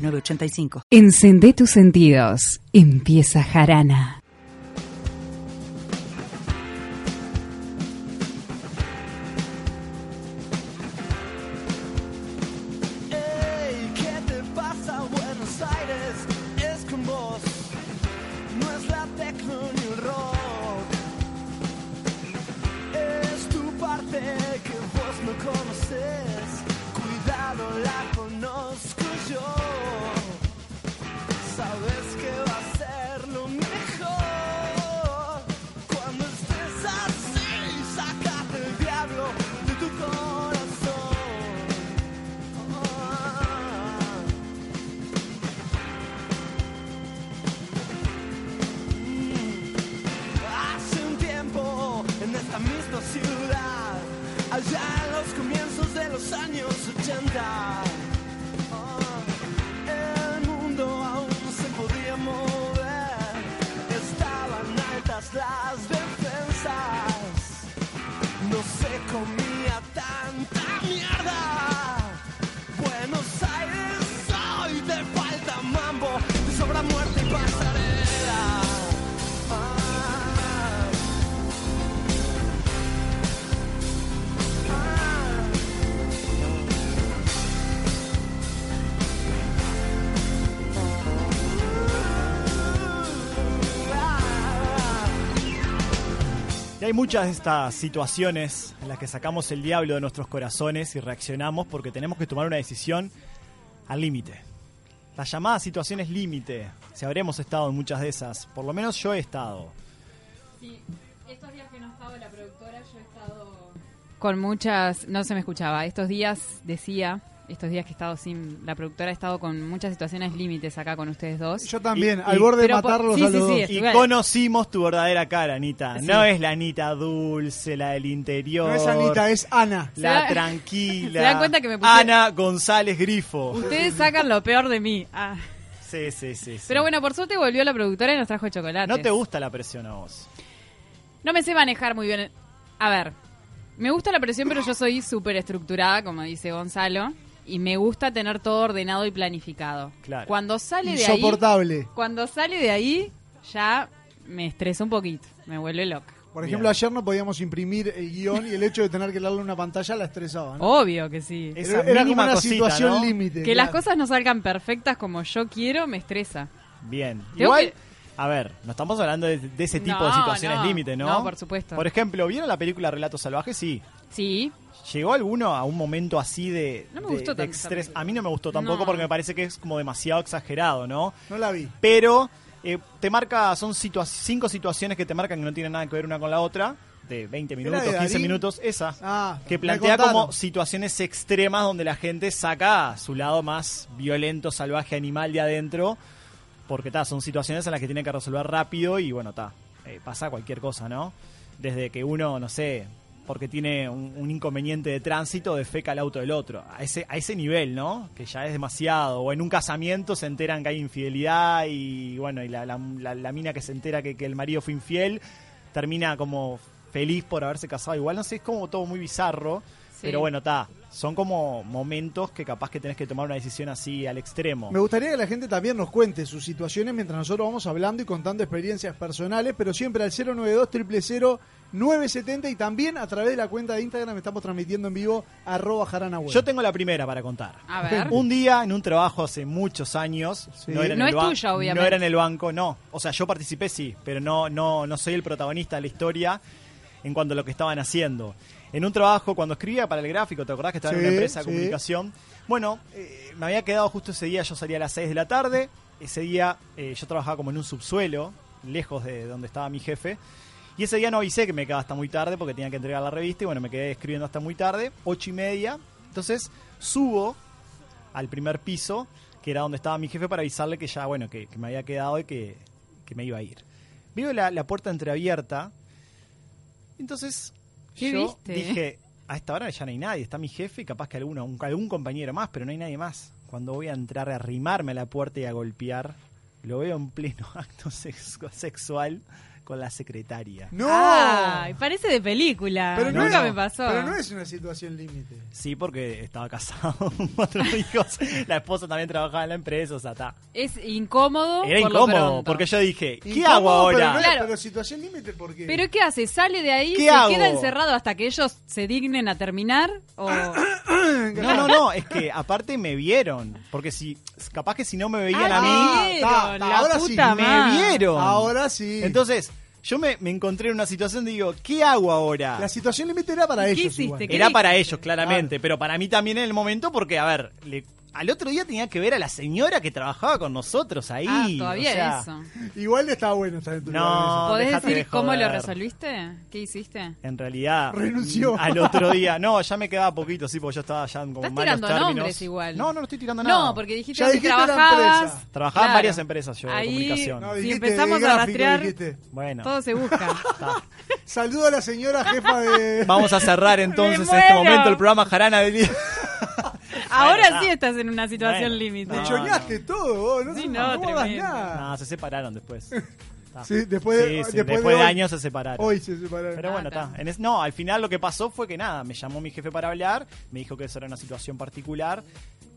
906985. Encendé tus sentidos. Empieza Jarana. Hay muchas de estas situaciones en las que sacamos el diablo de nuestros corazones y reaccionamos porque tenemos que tomar una decisión al límite. Las llamadas situaciones límite, si habremos estado en muchas de esas, por lo menos yo he estado. Sí, estos días que no estaba la productora, yo he estado con muchas, no se me escuchaba, estos días decía, estos días que he estado sin la productora, he estado con muchas situaciones límites acá con ustedes dos. Yo también, Y- al y- borde de matarlos sí, a los sí, dos. es- Y conocimos tu verdadera cara, Anita. Sí. No es la Anita dulce, la del interior. No es Anita, es Ana. La da- tranquila. ¿Se dan cuenta que me puse- Ana González Grifo. Ustedes sacan lo peor de mí. Ah. Sí, sí, sí. sí. Pero bueno, por suerte volvió la productora y nos trajo chocolate. No te gusta la presión a vos. No me sé manejar muy bien. A ver, me gusta la presión, pero yo soy súper estructurada, como dice Gonzalo. Y me gusta tener todo ordenado y planificado. Claro. Cuando sale de ahí. Insoportable. Cuando sale de ahí, ya me estresa un poquito. Me vuelve loca. Por Bien. ejemplo, ayer no podíamos imprimir el guion y el hecho de tener que darle una pantalla la estresaba. ¿no? Obvio que sí. Era, esa era como una cosita, situación ¿no? límite. Que las cosas no salgan perfectas como yo quiero, me estresa. Bien. Tengo Igual, que- a ver, no estamos hablando de, de ese tipo de situaciones no. límite, ¿no? No, por supuesto. Por ejemplo, ¿vieron la película Relatos Salvajes? Sí. Sí. ¿Llegó alguno a un momento así de, No me de- gustó de estrés? A mí no me gustó tampoco No. porque me parece que es como demasiado exagerado, ¿no? No la vi. Pero eh, te marca, son situa- cinco situaciones que te marcan que no tienen nada que ver una con la otra, de 20 ¿Era minutos, de 15 Darín? minutos, esa. Ah, que plantea como situaciones extremas donde la gente saca su lado más violento, salvaje, animal de adentro, porque ta, son situaciones en las que tienen que resolver rápido y bueno, ta, eh, pasa cualquier cosa, ¿no? Desde que uno, no sé, porque tiene un, un inconveniente de tránsito, defeca el auto del otro. A ese, a ese nivel, ¿no? Que ya es demasiado. O en un casamiento se enteran que hay infidelidad y bueno, y la, la- la- la mina que se entera que, que el marido fue infiel termina como feliz por haberse casado. Igual no sé, es como todo muy bizarro. Sí. Pero bueno, está. Son como momentos que capaz que tenés que tomar una decisión así al extremo. Me gustaría que la gente también nos cuente sus situaciones mientras nosotros vamos hablando y contando experiencias personales, pero siempre al 092 000 970 y también a través de la cuenta de Instagram estamos transmitiendo en vivo arroba jarana web. Yo tengo la primera para contar. A ver. Un día en un trabajo hace muchos años, Sí. no era en No el es ban- tuya, obviamente. No era en el banco, no. O sea, yo participé sí, pero no, no, no soy el protagonista de la historia en cuanto a lo que estaban haciendo. En un trabajo, cuando escribía para el gráfico, ¿te acordás que estaba en una empresa de sí. comunicación? Bueno, eh, me había quedado justo ese día, yo salía a las 6 de la tarde. Ese día eh, yo trabajaba como en un subsuelo, lejos de donde estaba mi jefe. Y ese día no avisé que me quedaba hasta muy tarde porque tenía que entregar la revista y bueno, me quedé escribiendo hasta muy tarde, ocho y media. Entonces subo al primer piso que era donde estaba mi jefe para avisarle que ya, bueno, que, que me había quedado y que, que me iba a ir. Veo la, la puerta entreabierta, entonces ¿Qué yo viste? dije, a esta hora ya no hay nadie, está mi jefe y capaz que alguno, un- algún compañero más, pero no hay nadie más. Cuando voy a entrar a arrimarme a la puerta y a golpear, lo veo en pleno acto sexu- sexual con la secretaria. ¡No! Ay, parece de película. pero no, Nunca no, me pasó. Pero no es una situación límite. Sí, porque estaba casado con cuatro hijos. La esposa también trabajaba en la empresa, o sea, está. Es incómodo. Era por incómodo, porque yo dije, ¿qué Incómodo, hago Pero, ahora? no es- Claro. pero situación límite porque... ¿Pero qué hace? ¿Sale de ahí? ¿Qué ¿Se hago? queda encerrado hasta que ellos se dignen a terminar? ¿O No, no, no, es que aparte me vieron. Porque si, capaz que si no me veían Ah, a mí, vieron, ta, ta, la ahora sí, me vieron. Ahora sí. Entonces, yo me, me encontré en una situación de digo, ¿qué hago ahora? la situación límite era para ¿Qué ellos hiciste? igual. ¿Qué Era para ellos, claramente, pero para mí también en el momento, porque, a ver, le- al otro día tenía que ver a la señora que trabajaba con nosotros ahí. Ah, todavía o sea, eso. Igual estaba bueno estar en tu No. ¿Podés decir de cómo lo resolviste? ¿Qué hiciste? En realidad. Renunció. Al otro día. No, ya me quedaba poquito, sí, porque yo estaba ya en como Estás malos tirando términos. nombres igual. No, no, no estoy tirando nada. No, porque dijiste Ya que trabajabas. Trabajaba en Claro. varias empresas yo de Ahí, comunicación. No, si dijiste empezamos de a rastrear, dijiste. Bueno, todo se busca. Saludo a la señora jefa de... vamos a cerrar entonces en este momento el programa Jarana del día. Ahora Bueno, sí está. estás en una situación Bueno, límite. Me No, choñaste todo, vos. No, Sí, no, nada. No, se separaron después. Sí, después de- Sí, sí, después después, de años se separaron. Hoy se separaron. Pero Ah, bueno, está. está. No, al final lo que pasó fue que nada, me llamó mi jefe para hablar, me dijo que eso era una situación particular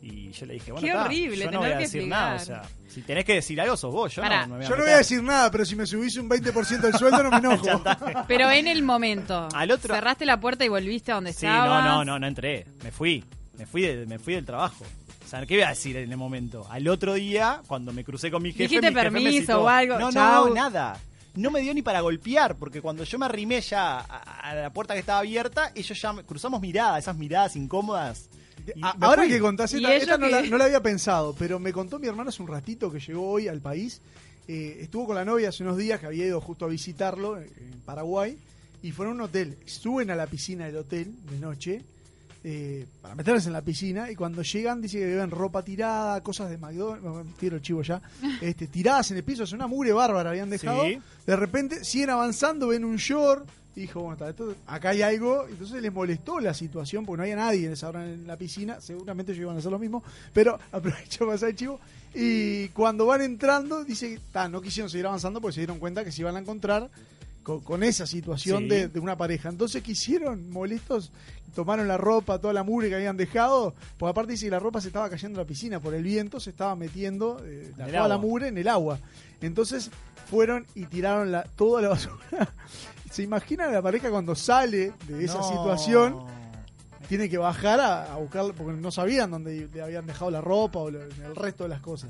y yo le dije, bueno, Qué horrible yo no voy a decir nada, o sea, si tenés que decir algo sos vos, yo Pará. no, no me Yo no voy a decir nada, pero si me subís un 20% del sueldo no me enojo. Pero en el momento. Al otro- Cerraste la puerta y volviste a donde Sí, estabas. no, no, no, no entré, me fui, me fui, de- me fui del trabajo. O sea, ¿qué voy a decir en el momento? Al otro día, cuando me crucé con mi jefe, Dijiste mi jefe me permiso citó. o algo, No, chau. no, nada. No me dio ni para golpear, porque cuando yo me arrimé ya a, a la puerta que estaba abierta, ellos ya cruzamos miradas, esas miradas incómodas. y A- me Ahora fui. que contás ¿Y esta, esta no, la, no la había pensado, pero me contó mi hermano hace un ratito que llegó hoy al país. eh, estuvo con la novia hace unos días que había ido justo a visitarlo eh, en Paraguay y fueron a un hotel. Suben a la piscina del hotel de noche eh, para meterse en la piscina y cuando llegan dice que ven ropa tirada, cosas de McDonald's, tiro el chivo ya, este, tiradas en el piso, es una mugre bárbara habían dejado. Sí. De repente siguen avanzando, ven un short. Y dijo, bueno, está, esto- acá hay algo. Entonces les molestó la situación porque no había nadie en esa hora en la piscina. Seguramente ellos iban a hacer lo mismo. Pero aprovechó para pasar el chivo. Y cuando van entrando, dice que no quisieron seguir avanzando porque se dieron cuenta que se iban a encontrar con, con esa situación Sí. de, de una pareja. Entonces quisieron, molestos, tomaron la ropa, toda la mugre que habían dejado. Porque aparte dice que la ropa se estaba cayendo en la piscina por el viento, se estaba metiendo eh, toda la mugre en el agua. Entonces fueron y tiraron la, toda la basura. ¿Se imagina la pareja cuando sale de esa No. situación? Tiene que bajar a, a buscar, porque no sabían dónde le habían dejado la ropa o lo- el resto de las cosas.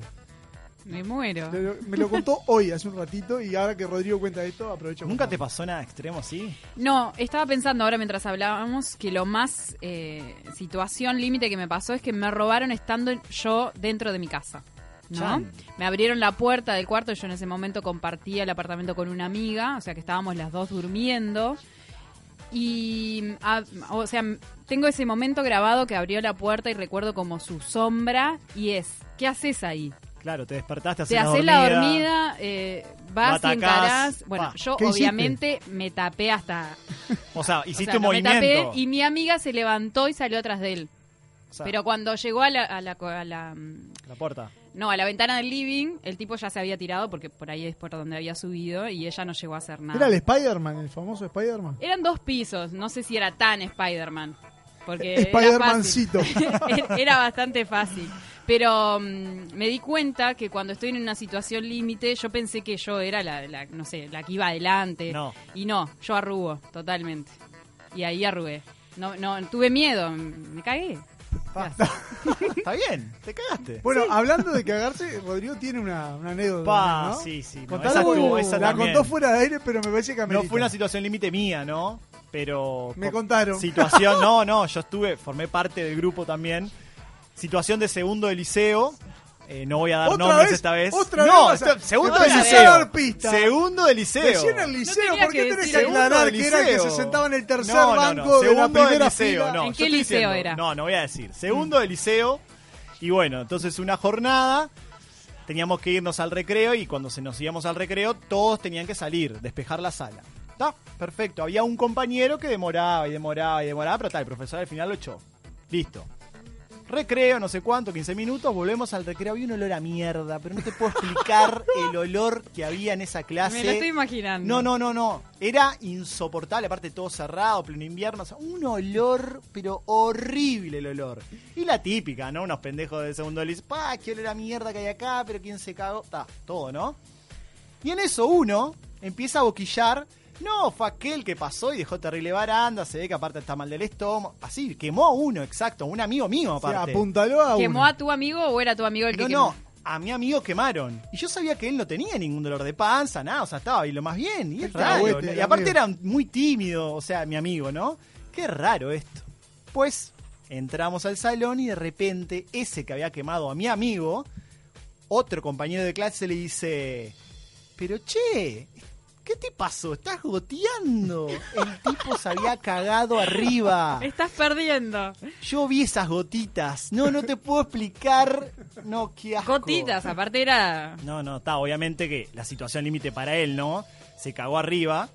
Me muero. Me lo contó hoy, hace un ratito, y ahora que Rodrigo cuenta esto, aprovecho. ¿Nunca te pasó nada extremo así? No, estaba pensando ahora mientras hablábamos que lo más eh, situación límite que me pasó es que me robaron estando yo dentro de mi casa. ¿no? Chan. Me abrieron la puerta del cuarto, yo en ese momento compartía el apartamento con una amiga, o sea que estábamos las dos durmiendo. Y, ah, o sea, tengo ese momento grabado que abrió la puerta y recuerdo como su sombra y es, ¿qué haces ahí? Claro, te despertaste, Te haces haces la dormida, eh, vas y encarás. Bueno, Pa. yo obviamente me tapé hasta O sea, o hiciste sea, un no me tapé movimiento. y mi amiga se levantó y salió atrás de él. O sea, Pero cuando llegó a la, a la, a la, mm, la puerta. no, a la ventana del living, el tipo ya se había tirado porque por ahí es por donde había subido y ella no llegó a hacer nada. Era el Spider-Man, el famoso Spider-Man. Eran dos pisos, no sé si era tan Spider-Man. Porque era Spider-Mancito. era bastante fácil. Pero mm, me di cuenta que cuando estoy en una situación límite, yo pensé que yo era la, la, no sé, la que iba adelante. No. Y no, yo arrugo, totalmente. Y ahí arrugué. No, no, tuve miedo, me cagué. Está bien, te cagaste. Bueno, hablando de cagarse, Rodrigo tiene una, una anécdota. Pa, ¿no? sí, sí, no, esa la también. contó fuera de aire, pero me parece que No amerita. fue una situación límite mía, ¿no? Pero. Me contaron. Situación, no, no, yo estuve, formé parte del grupo también. Situación de segundo de liceo. eh, no voy a dar ¿Otra nombres vez? esta vez. ¿Otra no, vez esto- segundo de liceo. pista? Segundo de liceo. En el liceo, ¿por qué tenés que Segundo aclarar de que era el que se sentaba en el tercer No, no, no, banco de la segundo de primera liceo, fila? no, ¿En yo qué estoy liceo diciendo- era? No, no voy a decir. Segundo de liceo. Y bueno, entonces una jornada, teníamos que irnos al recreo y cuando se nos íbamos al recreo, todos tenían que salir, despejar la sala. Está, perfecto. Había un compañero que demoraba y demoraba y demoraba, pero tal, el profesor al final lo echó. Listo. Recreo, no sé cuánto, 15 minutos, volvemos al recreo. Había un olor a mierda, pero no te puedo explicar el olor que había en esa clase. Me lo estoy imaginando. No, no, no, no. Era insoportable, aparte todo cerrado, pleno invierno. O sea, un olor, pero horrible el olor. Y la típica, ¿no? Unos pendejos de segundo liceo. ¡Pah! ¡Qué olor a mierda que hay acá! Pero quién se cagó. Está, todo, ¿no? Y en eso uno empieza a boquillar. No, fue aquel que pasó y dejó terrible baranda. Se ve que aparte está mal del estómago. Así, quemó a uno, exacto. Un amigo mío, O sea, aparte. apuntaló a ¿Quemó uno. a tu amigo o era tu amigo el que No, quemó? no, a mi amigo quemaron. Y yo sabía que él no tenía ningún dolor de panza, nada, o sea, estaba y lo más bien. Y es Está raro. Y aparte amigo. era muy tímido, o sea, mi amigo, ¿no? Qué raro esto. Pues entramos al salón y de repente ese que había quemado a mi amigo, otro compañero de clase le dice, pero che, ¿qué te pasó? ¿Estás goteando? El tipo se había cagado arriba. Estás perdiendo. Yo vi esas gotitas. No, no te puedo explicar. No, qué asco. Gotitas, aparte era... No, no, está. Obviamente que la situación límite para él, ¿no? Se cagó arriba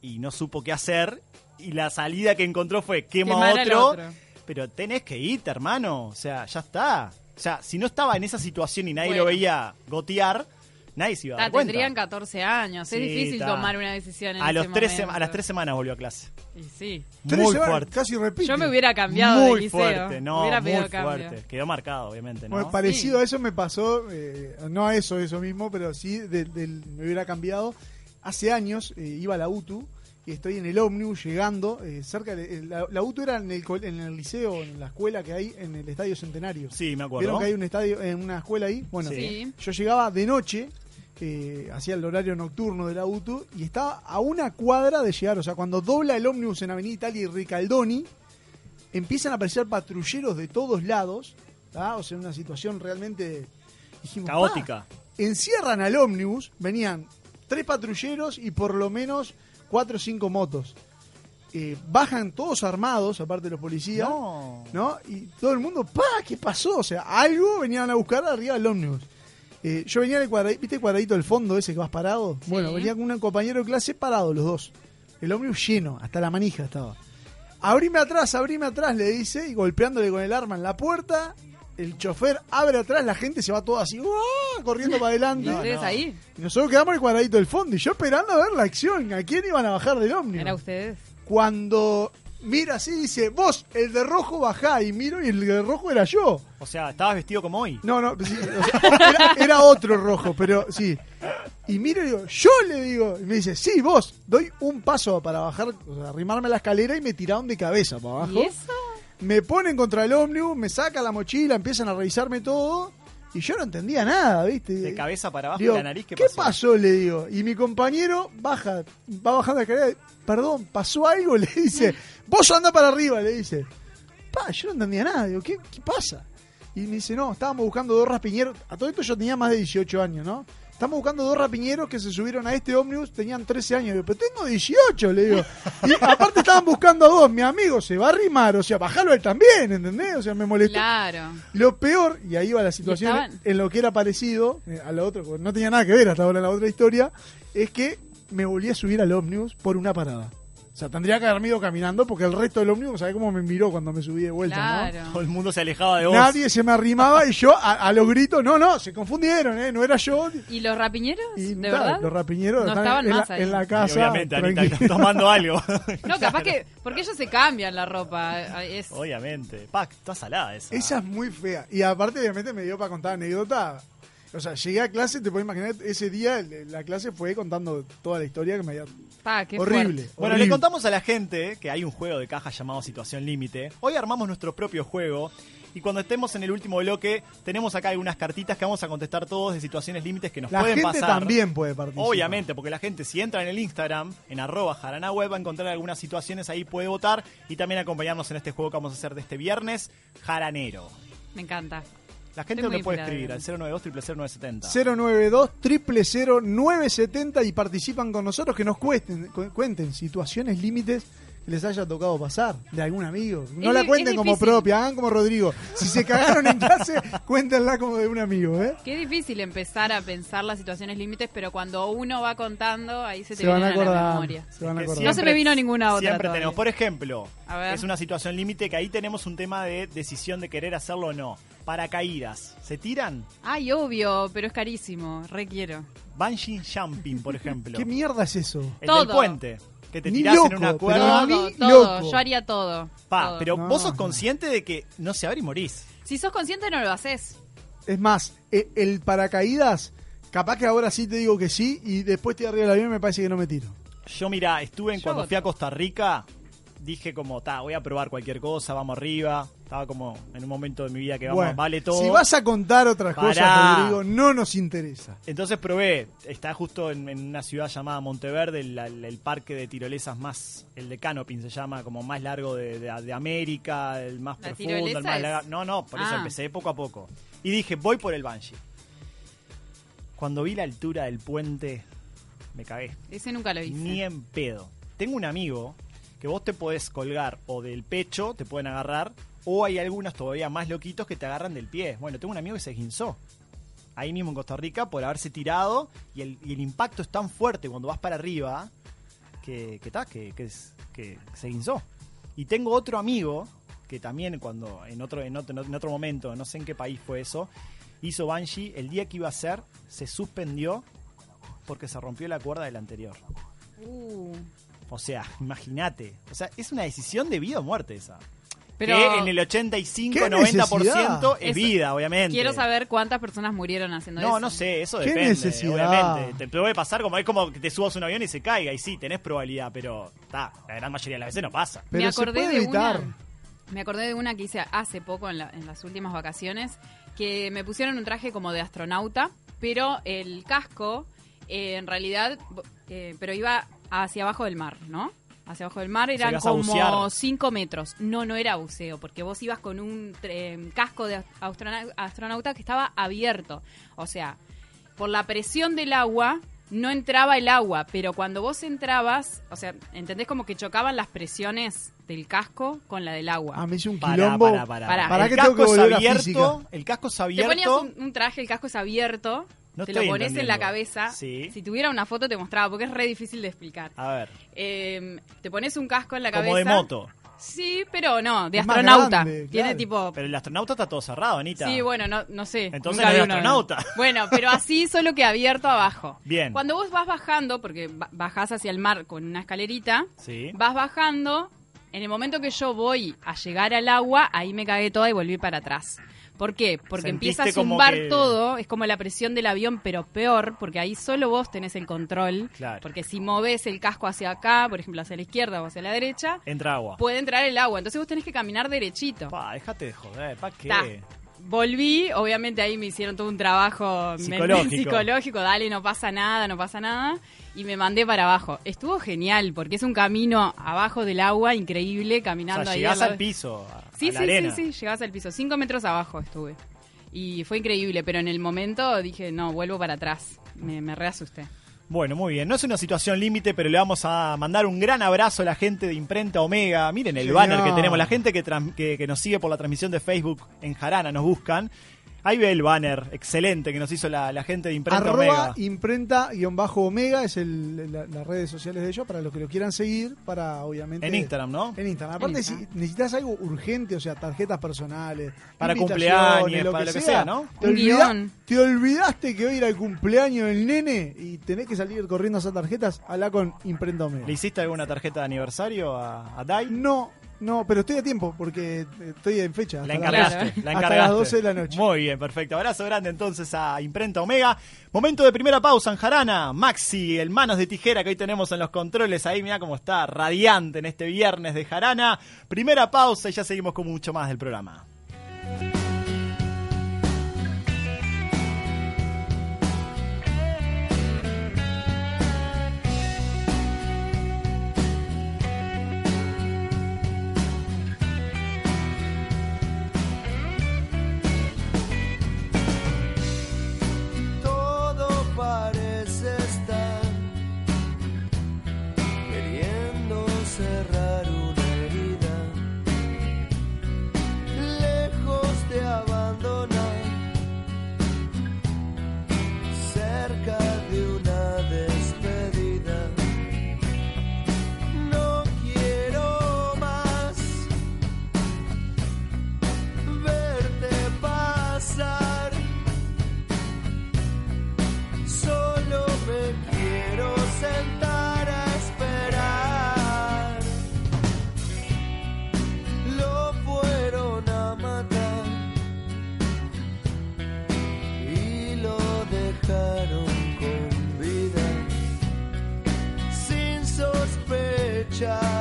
y no supo qué hacer. Y la salida que encontró fue quema Quemar otro, otro. Pero tenés que irte, hermano. O sea, ya está. O sea, si no estaba en esa situación y nadie Bueno. lo veía gotear, nadie se iba a Ah, dar cuenta. tendrían 14 años. Sí, es difícil ta. tomar una decisión en a, los ese tres momento. a las tres semanas volvió a clase. Y sí. Muy fuerte. Casi repite. Yo me hubiera cambiado de muy liceo. fuerte, no, hubiera muy cambio. fuerte. Quedó marcado, obviamente, ¿no? Bueno, parecido Sí. a eso me pasó, eh, no a eso, eso mismo, pero sí del- del- me hubiera cambiado. Hace años eh, iba a la UTU y estoy en el ómnibus llegando, eh, cerca de, la, la UTU era en el, col- en el liceo, en la escuela que hay en el Estadio Centenario. Sí, me acuerdo. ¿Vieron que hay un estadio, en una escuela ahí? Bueno, Sí. yo llegaba de noche, eh, hacía el horario nocturno de la UTU y estaba a una cuadra de llegar. O sea, cuando dobla el ómnibus en Avenida Italia y Ricaldoni, empiezan a aparecer patrulleros de todos lados. ¿tá? O sea, una situación realmente. Dijimos, Caótica. Encierran al ómnibus, venían tres patrulleros y por lo menos cuatro o cinco motos. Eh, bajan todos armados, aparte de los policías. No. ¿no? Y todo el mundo, ¡pa! ¿Qué pasó? O sea, algo venían a buscar arriba del ómnibus. Eh, yo venía en el cuadradito, ¿viste el cuadradito del fondo ese que vas parado? Bueno, venía con un compañero de clase parado, los dos. El ómnibus lleno, hasta la manija estaba. Abrime atrás, abrime atrás, le dice, y golpeándole con el arma en la puerta. El chofer abre atrás, la gente se va toda así, ¡guau! corriendo para adelante. ¿Y ustedes no. ahí? Y nosotros quedamos en el cuadradito del fondo y yo esperando a ver la acción. ¿A quién iban a bajar del ómnibus? ¿Era ustedes? Cuando mira así, dice, vos, el de rojo bajá. Y miro y el de rojo era yo. O sea, estabas vestido como hoy. No, no, sí, o sea, era, era otro rojo, pero sí. Y miro y digo, yo le digo, y me dice, sí, vos, doy un paso para bajar, o sea, arrimarme a la escalera y me tiraron de cabeza para abajo. ¿Y eso? Me ponen contra el ómnibus, me sacan la mochila, empiezan a revisarme todo. Y yo no entendía nada, ¿viste? De cabeza para abajo Digo, de la nariz, ¿qué, ¿qué pasó? Le digo. Y mi compañero baja, va bajando la escalera. Perdón, ¿pasó algo? Le dice. Vos anda para arriba, le dice. Pa, yo no entendía nada. Digo, ¿qué, qué pasa? Y me dice, no, estábamos buscando dos rapiñeros. A todo esto yo tenía más de 18 años, ¿no? Estamos buscando dos rapiñeros que se subieron a este ómnibus, tenían 13 años. Digo, pero tengo 18, le digo. Y aparte estaban buscando a dos. Mi amigo se va a arrimar, o sea, bajalo él también, ¿entendés? O sea, me molestó. Claro. Lo peor, y ahí va la situación en lo que era parecido eh, a otro, porque no tenía nada que ver hasta ahora la otra historia, es que me volví a subir al ómnibus por una parada. O sea, tendría que haberme ido caminando porque el resto del ómnibus, ¿sabes cómo me miró cuando me subí de vuelta? ¿no? Claro. Todo el mundo se alejaba de vos. Nadie se me arrimaba y yo a, a los gritos, no, no, se confundieron, ¿eh? No era yo. ¿Y los rapiñeros? Y ¿De verdad? los rapiñeros No están estaban en, más la, ahí. en la Y casa. obviamente, Anita, tranquilo. tomando algo. No, capaz que... Porque ellos se cambian la ropa. Es... obviamente. Pa, está salada esa. Esa es muy fea. Y aparte, obviamente, me dio para contar anécdota. O sea, llegué a clase, te puedes imaginar, ese día la clase fue contando toda la historia que me había... Pa, qué horrible. Bueno, le contamos a la gente que hay un juego de caja llamado Situación Límite. Hoy armamos nuestro propio juego. Y cuando estemos en el último bloque, tenemos acá algunas cartitas que vamos a contestar todos de situaciones límites que nos La pueden gente pasar. también puede participar. Obviamente, porque la gente si entra en el Instagram, en arroba jaranaweb, va a encontrar algunas situaciones, ahí puede votar y también acompañarnos en este juego que vamos a hacer de este viernes, Jaranero. Me encanta. La gente Estoy lo puede escribir al 092 0970 092 000 970 y participan con nosotros que nos cuesten, cu- cuenten situaciones límites que les haya tocado pasar de algún amigo. No Es la cuenten como propia, hagan como Rodrigo. Si se cagaron en clase, cuéntenla como de un amigo, ¿eh? Qué difícil empezar a pensar las situaciones límites, pero cuando uno va contando, ahí se te Se van a viene a la acordar. memoria. Se van a acordar. No se me vino ninguna otra Siempre todavía. tenemos, por ejemplo, es una situación límite que ahí tenemos un tema de decisión de querer hacerlo o no. Paracaídas, ¿se tiran? Ay, obvio, pero es carísimo, requiero. Bungee jumping, por ejemplo. ¿Qué mierda es eso? El Todo. del puente, que te Ni tirás loco, en una pero cuerda. Todo, todo. loco. Yo haría todo. Pa, todo. pero No, vos sos no. consciente de que no se abre y morís. Si sos consciente, no lo haces. Es más, e- el paracaídas, capaz que ahora sí te digo que sí y después te arriba del avión y me parece que no me tiro. Yo, mira, estuve en Yo cuando voto. fui a Costa Rica, dije como, ta, voy a probar cualquier cosa, vamos arriba. Estaba como en un momento de mi vida que vamos, Bueno, vale todo. si vas a contar otras Pará. cosas, Rodrigo, no nos interesa. Entonces probé, está justo en, en una ciudad llamada Monteverde, el, el- el parque de tirolesas más, el de Canopy se llama, como más largo de, de- de América, el más ¿La profundo, el más es? largo. No, no, por eso Ah. empecé poco a poco. Y dije, voy por el Banshee. Cuando vi la altura del puente, me cagué. Ese nunca lo hice. Ni en pedo. Tengo un amigo que vos te podés colgar o del pecho, te pueden agarrar, o hay algunos todavía más loquitos que te agarran del pie. Bueno, tengo un amigo que se esguinzó. Ahí mismo en Costa Rica por haberse tirado y el, impacto es tan fuerte cuando vas para arriba que, que, que, que, se esguinzó. Y tengo otro amigo que también cuando en otro, en otro, en otro momento, no sé en qué país fue eso, hizo Banshee, el día que iba a hacer se suspendió porque se rompió la cuerda del anterior. Uh, O sea, imagínate. O sea, es una decisión de vida o muerte esa. pero que en el ¿Qué 85-90% necesidad? es vida, obviamente. quiero saber cuántas personas murieron haciendo eso. No, no sé, eso ¿Qué depende. necesidad? Obviamente. Te puede pasar como es como que te subas a un avión y se caiga. Y sí, tenés probabilidad, pero ta, la gran mayoría de las veces no pasa. Pero me se acordé puede de evitar. una. Me acordé de una que hice hace poco en, la- en las últimas vacaciones que me pusieron un traje como de astronauta, pero el casco eh, en realidad, eh, pero iba hacia abajo del mar, ¿no? Hacia abajo del mar eran como 5 metros. No, no era buceo, porque vos ibas con un tre- casco de astrona- astronauta que estaba abierto. O sea, por la presión del agua no entraba el agua, pero cuando vos entrabas, o sea, ¿entendés como que chocaban las presiones del casco con la del agua? Ah, me hice un Para, quilombo. para, para. ¿Para el qué tengo casco que es volver a abierto. El casco es Te abierto. ponías un, un traje, el casco es abierto, No te lo pones en la cabeza. Sí. Si tuviera una foto te mostraba, porque es re difícil de explicar. A ver, Eh, te pones un casco en la cabeza. como de moto. Sí, pero no, de Es astronauta. grande, Tiene claro. tipo Pero el astronauta está todo cerrado, Anita. Sí, bueno, no, no sé. Entonces no uno. astronauta. Bueno, pero así solo que abierto abajo. Bien. Cuando vos vas bajando, porque ba- bajás hacia el mar con una escalerita, Sí. vas bajando. En el momento que yo voy a llegar al agua, ahí me cagué toda y volví para atrás. ¿Por qué? Porque Sentiste empieza a zumbar que- todo, es como la presión del avión, pero peor, porque ahí solo vos tenés el control. Claro. Porque si moves el casco hacia acá, por ejemplo, hacia la izquierda o hacia la derecha, Entra agua. puede entrar el agua. Entonces vos tenés que caminar derechito. Pa, déjate de joder, ¿pa' qué? Ta. Volví, obviamente ahí me hicieron todo un trabajo Psicológico. psicológico, dale, no pasa nada, no pasa nada, y me mandé para abajo. Estuvo genial, porque es un camino abajo del agua increíble, O caminando sea, ahí. llegás al piso, a, Sí, a la sí, arena. sí, sí, llegás al piso, cinco metros abajo estuve. Y fue increíble, pero en el momento dije, no, vuelvo para atrás, me, me reasusté. Bueno, muy bien. No es una situación límite, pero le vamos a mandar un gran abrazo a la gente de Imprenta Omega. Miren el Señor. banner que tenemos. La gente que, que nos sigue por la transmisión de Facebook en Jarana nos buscan. Ahí ve el banner excelente que nos hizo la, la gente de Imprenta Arroba Omega. imprenta-omega es el, la- las redes sociales de ellos para los que lo quieran seguir, para obviamente... En Instagram, ¿no? En Instagram. Aparte, En si necesitas algo urgente, o sea, tarjetas personales, Para cumpleaños, para lo que sea, ¿no? Te, olvidaste que hoy era el cumpleaños del nene y tenés que salir corriendo a esas tarjetas, habla con Imprenta Omega. ¿Le hiciste alguna tarjeta de aniversario a, a Dai? No, no, pero estoy a tiempo porque eh, estoy en fecha. La hasta encargaste, la hasta encargaste. las 12 de la noche. Muy bien, perfecto. Abrazo grande entonces a Imprenta Omega. Momento de primera pausa en Jarana. Maxi, el manos de tijera que hoy tenemos en los controles. Ahí mira cómo está, radiante en este viernes de Jarana. Primera pausa y ya seguimos con mucho más del programa. Todo escuchar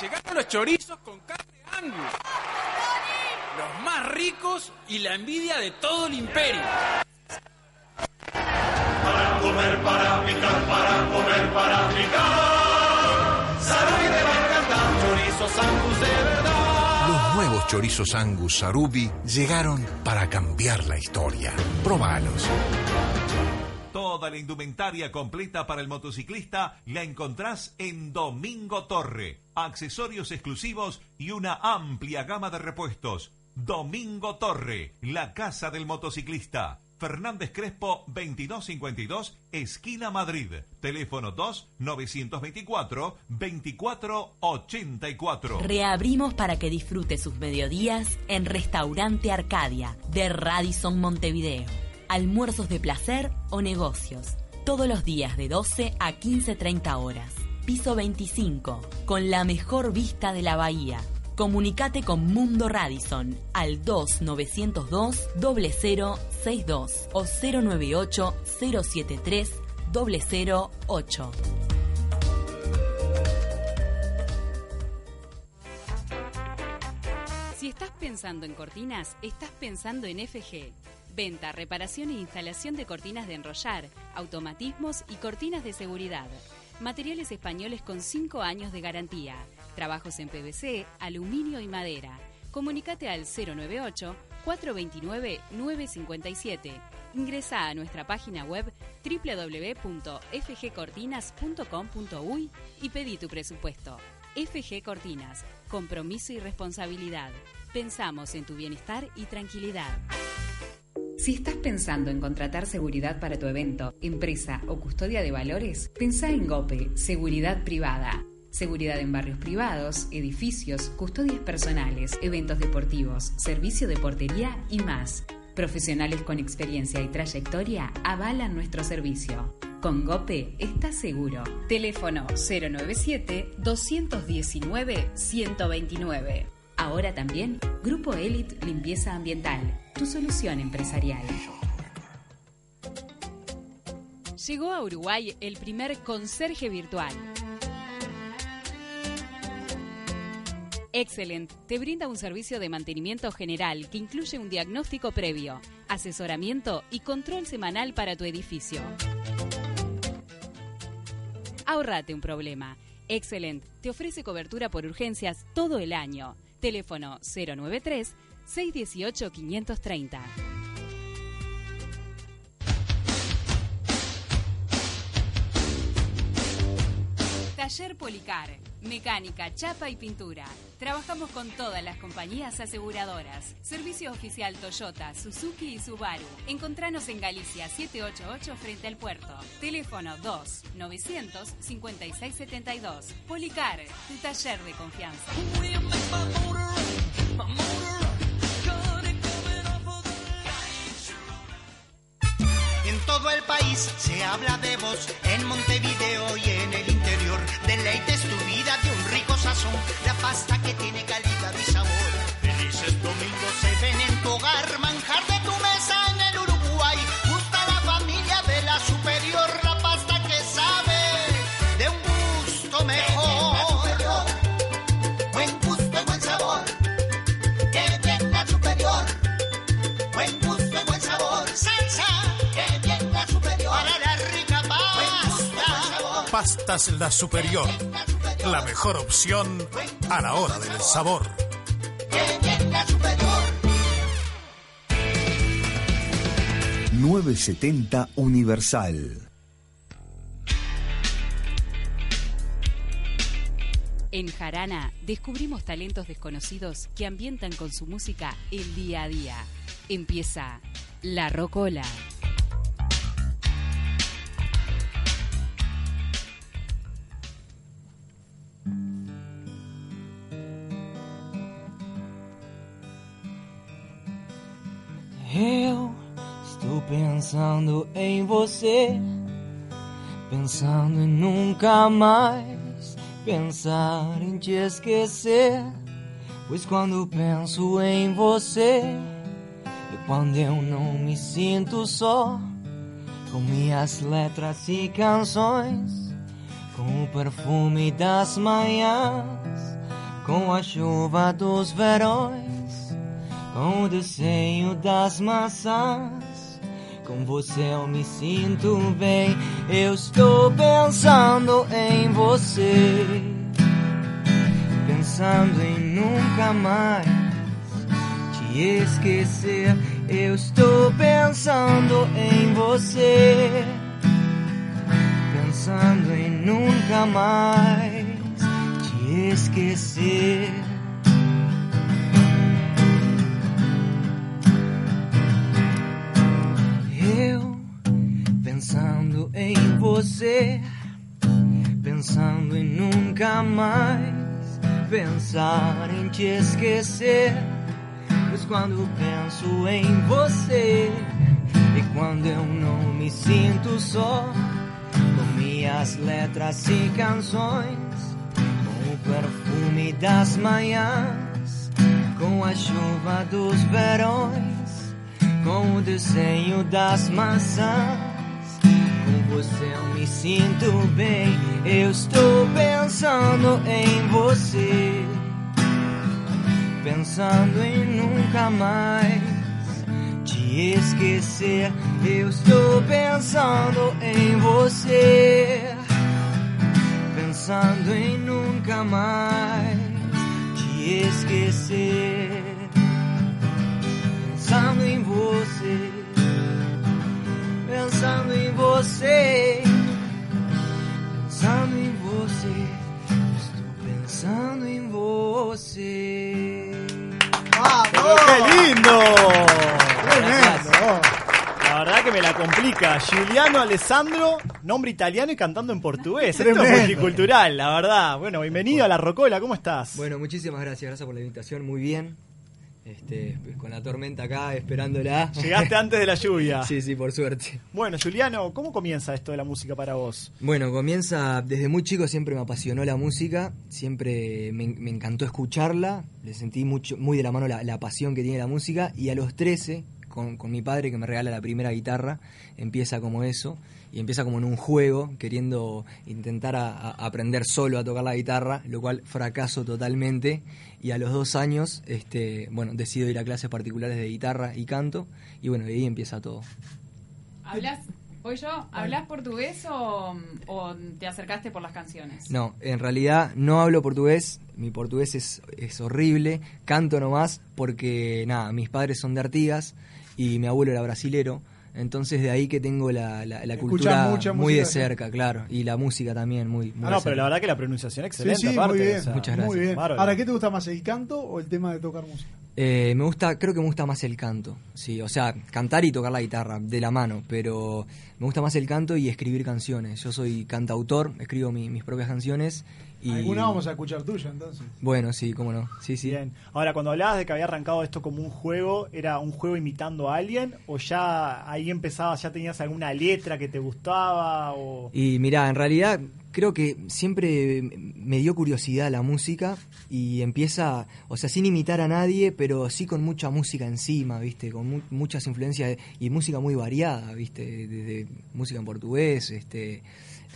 Llegaron los chorizos con carne angus. Los más ricos y la envidia de todo el imperio. Los nuevos chorizos Angus Sarubi llegaron para cambiar la historia. Probalos. Toda la indumentaria completa para el motociclista la encontrás en Domingo Torre. Accesorios exclusivos y una amplia gama de repuestos. Domingo Torre, la casa del motociclista. Fernández Crespo 2252, esquina Madrid. Teléfono 2 924 2484. Reabrimos para que disfrute sus mediodías en Restaurante Arcadia de Radisson Montevideo. Almuerzos de placer o negocios. Todos los días de 12 a 15.30 horas. Piso 25, con la mejor vista de la bahía. Comunicate con Mundo Radisson al 2902 0062 o 098 073 008. Si estás pensando en cortinas, estás pensando en FG. Venta, reparación e instalación de cortinas de enrollar, automatismos y cortinas de seguridad. Materiales españoles con 5 años de garantía. Trabajos en PVC, aluminio y madera. Comunicate al 098 429 957. Ingresa a nuestra página web www.fgcortinas.com.uy y pedí tu presupuesto. FG Cortinas, compromiso y responsabilidad. Pensamos en tu bienestar y tranquilidad. Si estás pensando en contratar seguridad para tu evento, empresa o custodia de valores, pensá en GOPE, Seguridad Privada. Seguridad en barrios privados, edificios, custodias personales, eventos deportivos, servicio de portería y más. Profesionales con experiencia y trayectoria avalan nuestro servicio. Con GOPE estás seguro. Teléfono 097-219-129. Ahora también Grupo Elite Limpieza Ambiental, tu solución empresarial. Llegó a Uruguay el primer conserje virtual. Excellent te brinda un servicio de mantenimiento general que incluye un diagnóstico previo, asesoramiento y control semanal para tu edificio. Ahorrate un problema. Excellent te ofrece cobertura por urgencias todo el año. Teléfono 093 618 530. Taller Policar, mecánica, chapa y pintura. Trabajamos con todas las compañías aseguradoras. Servicio oficial Toyota, Suzuki y Subaru. Encontranos en Galicia 788 frente al puerto. Teléfono 2 900 5672. Policar, tu taller de confianza. En todo el país se habla de vos, en Montevideo y en la pasta que tiene calidad y sabor. Felices domingos se ven en tu hogar, manjar de tu mesa en el Uruguay. Gusta la familia de la superior, la pasta que sabe de un gusto mejor. Buen gusto y buen sabor, que bien la superior. Buen gusto y buen sabor, salsa, que bien la superior. Para la rica pasta. Pastas La Superior. La mejor opción a la hora del sabor. 970 Universal. En Jarana descubrimos talentos desconocidos que ambientan con su música el día a día. Empieza La Rocola. Eu estou pensando em você, pensando em nunca mais pensar em te esquecer. Pois quando penso em você, é quando eu não me sinto só, com minhas letras e canções, com o perfume das manhãs, com a chuva dos verões com o desenho das maçãs. Com você eu me sinto bem. Eu estou pensando em você, pensando em nunca mais te esquecer. Eu estou pensando em você, pensando em nunca mais te esquecer. Você, pensando em nunca mais pensar em te esquecer. Pois quando penso em você e quando eu não me sinto só, com minhas letras e canções, com o perfume das manhãs, com a chuva dos verões com o desenho das maçãs. Você eu me sinto bem. Eu estou pensando em você, pensando em nunca mais te esquecer. Eu estou pensando em você, pensando em nunca mais te esquecer pensando em você, pensando em você, pensando em você, estou pensando em você. Pero ¡Qué lindo! Tremendo. La verdad que me la complica. Giuliano Alessandro, nombre italiano y cantando en portugués. Esto es Tremendo. multicultural, la verdad. Bueno, bienvenido a La Rocola, ¿cómo estás? Bueno, muchísimas gracias, gracias por la invitación, muy bien. Este, pues, con la tormenta acá esperándola. Llegaste antes de la lluvia. Sí, sí, por suerte. Bueno, Giuliano, ¿cómo comienza esto de la música para vos? Bueno, comienza desde muy chico, siempre me apasionó la música, siempre me, me encantó escucharla, le sentí mucho, muy de la mano la, la pasión que tiene la música y a los 13, con, con mi padre que me regala la primera guitarra, empieza como eso y empieza como en un juego, queriendo intentar a- a aprender solo a tocar la guitarra, lo cual fracaso totalmente y a los dos años, este, bueno, decido ir a clases particulares de guitarra y canto y bueno, de ahí empieza todo. ¿Hablas, voy yo, ¿hablas portugués o, o te acercaste por las canciones? No, en realidad no hablo portugués, mi portugués es, es horrible, canto nomás porque, nada, mis padres son de Artigas y mi abuelo era brasilero, Entonces de ahí que tengo la, la, cultura mucha muy de cerca, claro. Y la música también muy, muy Ah, no, pero la verdad que la pronunciación excelente. sí, sí, aparte, muy bien. o sea, Muchas gracias. Muy bien. Ahora, ¿qué te gusta más, el canto o el tema de tocar música? Eh, me gusta, creo que me gusta más el canto, sí, o sea, cantar y tocar la guitarra de la mano, pero me gusta más el canto y escribir canciones. Yo soy cantautor, escribo mi- mis propias canciones y Alguna vamos a escuchar tuya, entonces. bueno, sí, cómo no, sí, sí. Bien. Ahora, cuando hablabas de que había arrancado esto como un juego, ¿era un juego imitando a alguien? ¿O ya ahí empezabas, ya tenías alguna letra que te gustaba? O... Y mira, en realidad creo que siempre me dio curiosidad la música y empieza, o sea, sin imitar a nadie, pero sí con mucha música encima, ¿viste? Con mu- muchas influencias y música muy variada, ¿viste? Desde música en portugués, este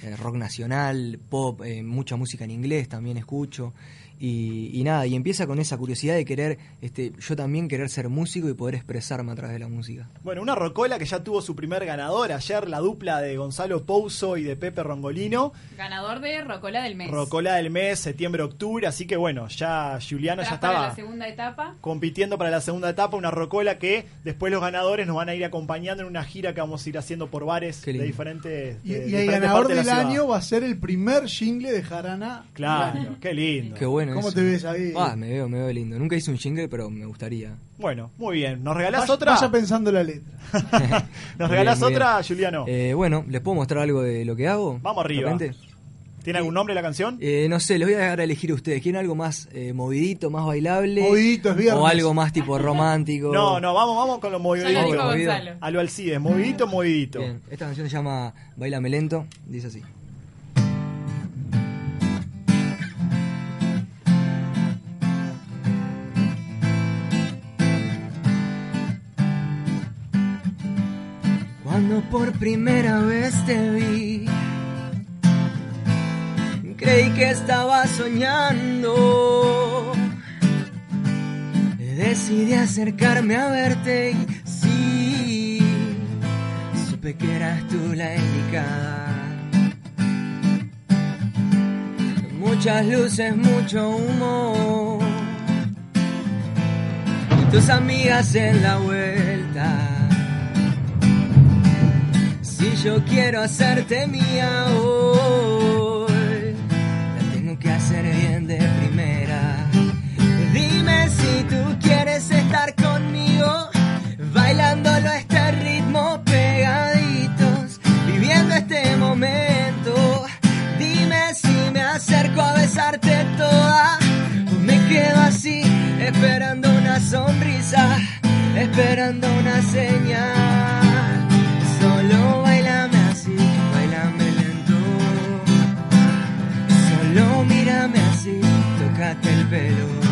eh, rock nacional, pop, eh, mucha música en inglés también escucho. Y, y nada, y empieza con esa curiosidad de querer, este, yo también querer ser músico y poder expresarme a través de la música. Bueno, una rocola que ya tuvo su primer ganador ayer, la dupla de Gonzalo Pouso y de Pepe Rongolino. Ganador de Rocola del mes. Rocola del mes, septiembre-octubre, así que bueno, ya Juliano ya Tras para estaba la segunda etapa. compitiendo para la segunda etapa, una rocola que después los ganadores nos van a ir acompañando en una gira que vamos a ir haciendo por bares de diferentes Y, de y el diferentes ganador de del año va a ser el primer jingle de Jarana. Claro, qué lindo. Qué bueno ¿Cómo eso. te ves ahí? Ah, me veo, me veo lindo. Nunca hice un jingle, pero me gustaría. Bueno, muy bien. ¿Nos regalás Vaya- otra? Vaya pensando la letra. ¿Nos regalás bien, otra. Juliano? Eh, bueno, ¿les puedo mostrar algo de lo que hago? Vamos arriba. ¿Tiene algún nombre la canción? Eh, no sé, les voy a dejar a elegir a ustedes. ¿Quieren algo más eh, movidito, más bailable? Movidito, es viernes. O algo más tipo romántico. No, no, vamos, vamos con los moviditos. Ya lo. Gonzalo. A lo Alcides, movidito, movidito. Bien, esta canción se llama Bailame Lento. Dice así. Cuando por primera vez te vi, creí que estaba soñando. Decidí acercarme a verte y sí, supe que eras tú la indicada. Muchas luces, mucho humo. Y tus amigas en la vuelta. Yo quiero hacerte mía hoy, la tengo que hacer bien de primera. Dime si tú quieres estar conmigo, bailándolo a este ritmo pegaditos, viviendo este momento. Dime si me acerco a besarte toda, me quedo así, esperando una sonrisa, esperando una señal. Tócate el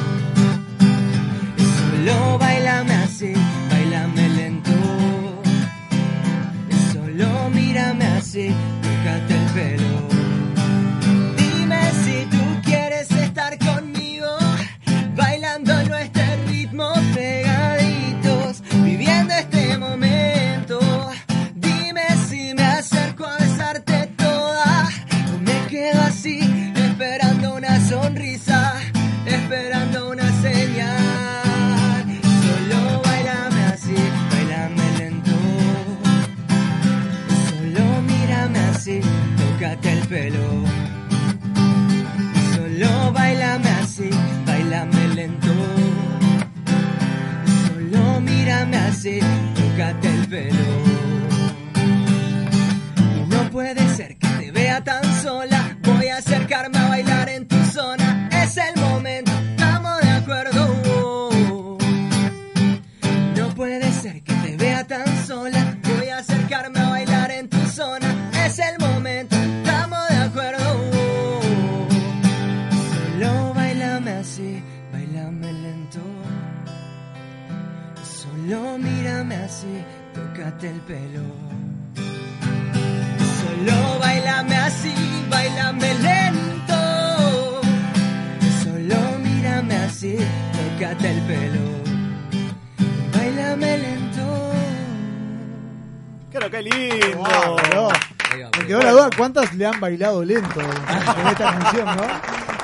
bailado lento en esta canción, no?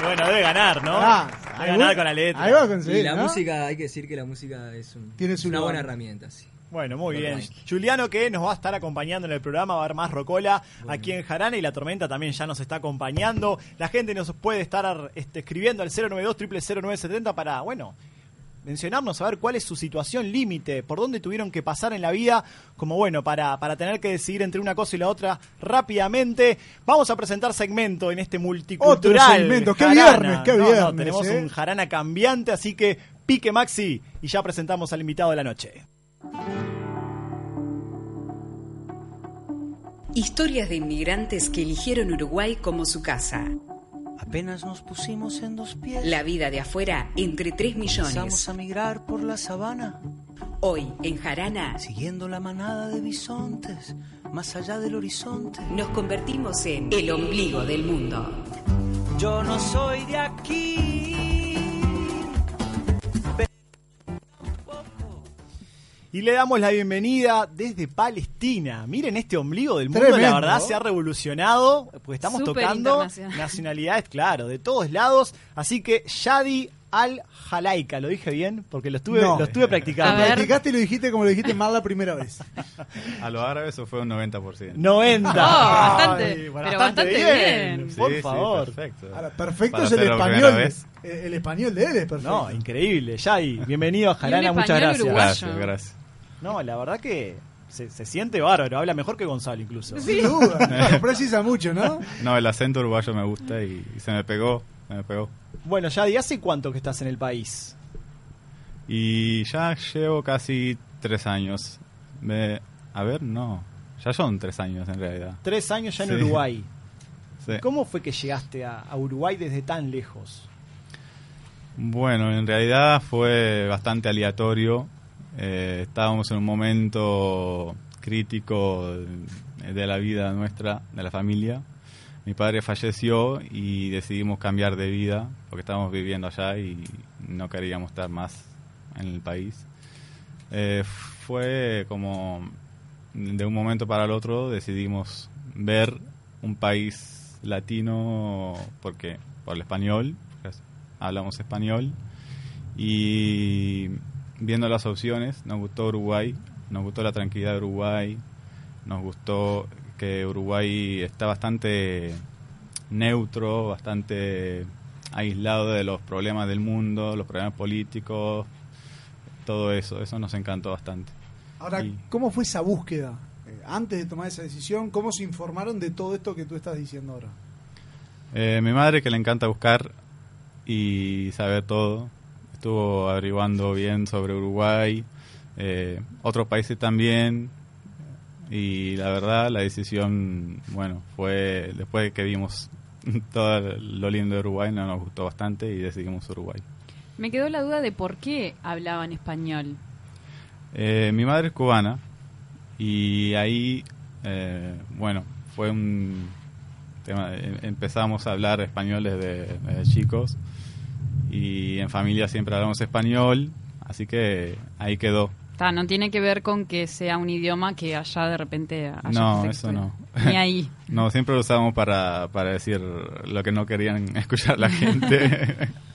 Bueno, debe ganar, ¿no? Ah, debe ganar va- con la letra. ahí va a conseguir, Y la ¿no? música, hay que decir que la música es un- Tiene su una lugar. buena herramienta. Sí. Bueno, muy bien. Juliano que nos va a estar acompañando en el programa, va a haber más Rocola aquí en Jarana y la tormenta también ya nos está acompañando. La gente nos puede estar este, escribiendo al 092 0970 para, bueno, mencionarnos, a ver cuál es su situación límite, por dónde tuvieron que pasar en la vida, como bueno, para, para tener que decidir entre una cosa y la otra rápidamente. Vamos a presentar segmento en este multicultural. Otro segmento, qué Jarana. viernes, qué No, no, viernes, tenemos ¿eh? un Jarana cambiante, así que pique Maxi y ya presentamos al invitado de la noche. Historias de inmigrantes que eligieron Uruguay como su casa. Apenas nos pusimos en dos pies. La vida de afuera entre 3 millones. Empezamos a migrar por la sabana. Hoy, en Jarana, Siguiendo la manada de bisontes, más allá del horizonte. nos convertimos en el ombligo del mundo. Yo no soy de aquí. Y le damos la bienvenida desde Palestina. Miren este ombligo del mundo, Tremendo. la verdad se ha revolucionado, porque estamos tocando nacionalidades, claro, de todos lados. Así que Shadi Al Jalaika, ¿lo dije bien? Porque lo estuve, No. lo estuve practicando. Lo practicaste y lo dijiste como lo dijiste mal la primera vez. A los árabes eso fue un 90%. 90. Oh, bastante, Ay, pero bastante bien. bien. Por Sí, sí, favor. perfecto. Ahora, perfecto Para es el español. Eh, El español de él es perfecto. No, increíble. Shadi, bienvenido a Jarana, muchas gracias. uruguayo. Gracias, gracias. No, la verdad que se, se siente bárbaro, habla mejor que Gonzalo incluso. Sin duda. Lo precisa mucho, ¿no? No, el acento uruguayo me gusta y, y se me pegó, se me pegó. Bueno, Shadi, ¿hace cuánto que estás en el país? Y ya llevo casi tres años. Me, a ver, no. Ya son tres años en realidad. Tres años ya en Sí. Uruguay. Sí. ¿Cómo fue que llegaste a, a Uruguay desde tan lejos? Bueno, en realidad fue bastante aleatorio. Eh, estábamos en un momento crítico de, la vida nuestra, de la familia. Mi padre falleció y decidimos cambiar de vida porque estábamos viviendo allá y no queríamos estar más en el país. Eh, fue como de un momento para el otro decidimos ver un país latino porque por el español, hablamos español y viendo las opciones nos gustó Uruguay, nos gustó la tranquilidad de Uruguay, nos gustó que Uruguay está bastante neutro, bastante aislado de los problemas del mundo, los problemas políticos, todo eso, eso nos encantó bastante. Ahora, Y- ¿cómo fue esa búsqueda? Eh, Antes de tomar esa decisión, ¿cómo se informaron de todo esto que tú estás diciendo ahora? Eh, mi madre que le encanta buscar y saber todo, estuvo averiguando bien sobre Uruguay, eh, otros países también, y la verdad la decisión, bueno, fue después de que vimos todo lo lindo de Uruguay, no nos gustó bastante y decidimos Uruguay. Me quedó la duda de por qué hablaban español. Eh, mi madre es cubana y ahí, eh, bueno, fue un tema, em- empezamos a hablar español desde, desde chicos y en familia siempre hablamos español, así que ahí quedó. No tiene que ver con que sea un idioma que allá de repente No, eso no. Ni ahí. No, siempre lo usamos para, para decir lo que no querían escuchar la gente.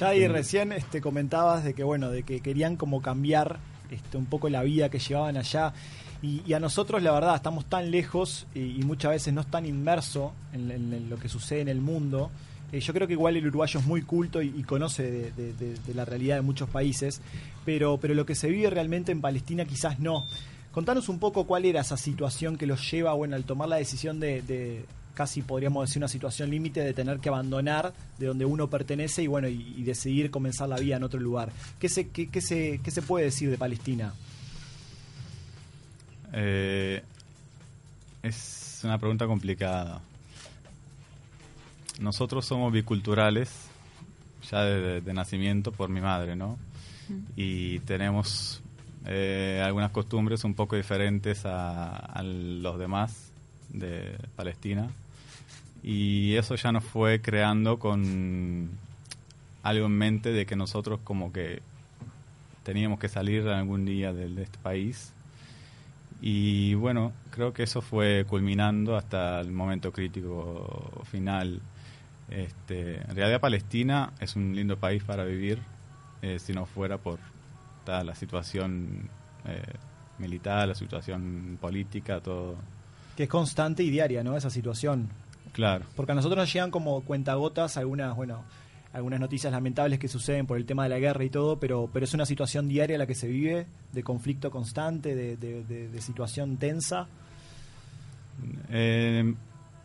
Ya y recién este, comentabas de que bueno, de que querían como cambiar este, un poco la vida que llevaban allá. Y, y a nosotros, la verdad, estamos tan lejos y, y muchas veces no tan inmerso en, en- en lo que sucede en el mundo. Yo creo que igual el uruguayo es muy culto y, conoce de, la realidad de muchos países, pero, pero lo que se vive realmente en Palestina quizás no. Contanos un poco cuál era esa situación que los lleva, bueno, al tomar la decisión de, casi podríamos decir una situación límite de tener que abandonar de donde uno pertenece y bueno y, decidir comenzar la vida en otro lugar. ¿Qué se, qué se, qué se puede decir de Palestina? Eh, es una pregunta complicada. Nosotros somos biculturales ya de, de nacimiento por mi madre, ¿no? Y tenemos eh, algunas costumbres un poco diferentes a, a los demás de Palestina. Y eso ya nos fue creando con algo en mente de que nosotros como que teníamos que salir algún día de, de este país. Y bueno, creo que eso fue culminando hasta el momento crítico final. Este, en realidad Palestina es un lindo país para vivir, eh, si no fuera por toda la situación eh, militar, la situación política, todo. Que es constante y diaria, ¿no? Esa situación. Claro. Porque a nosotros nos llegan como cuentagotas algunas, bueno, algunas noticias lamentables que suceden por el tema de la guerra y todo, pero, pero es una situación diaria la que se vive, de conflicto constante, de, de- de- de situación tensa. Eh,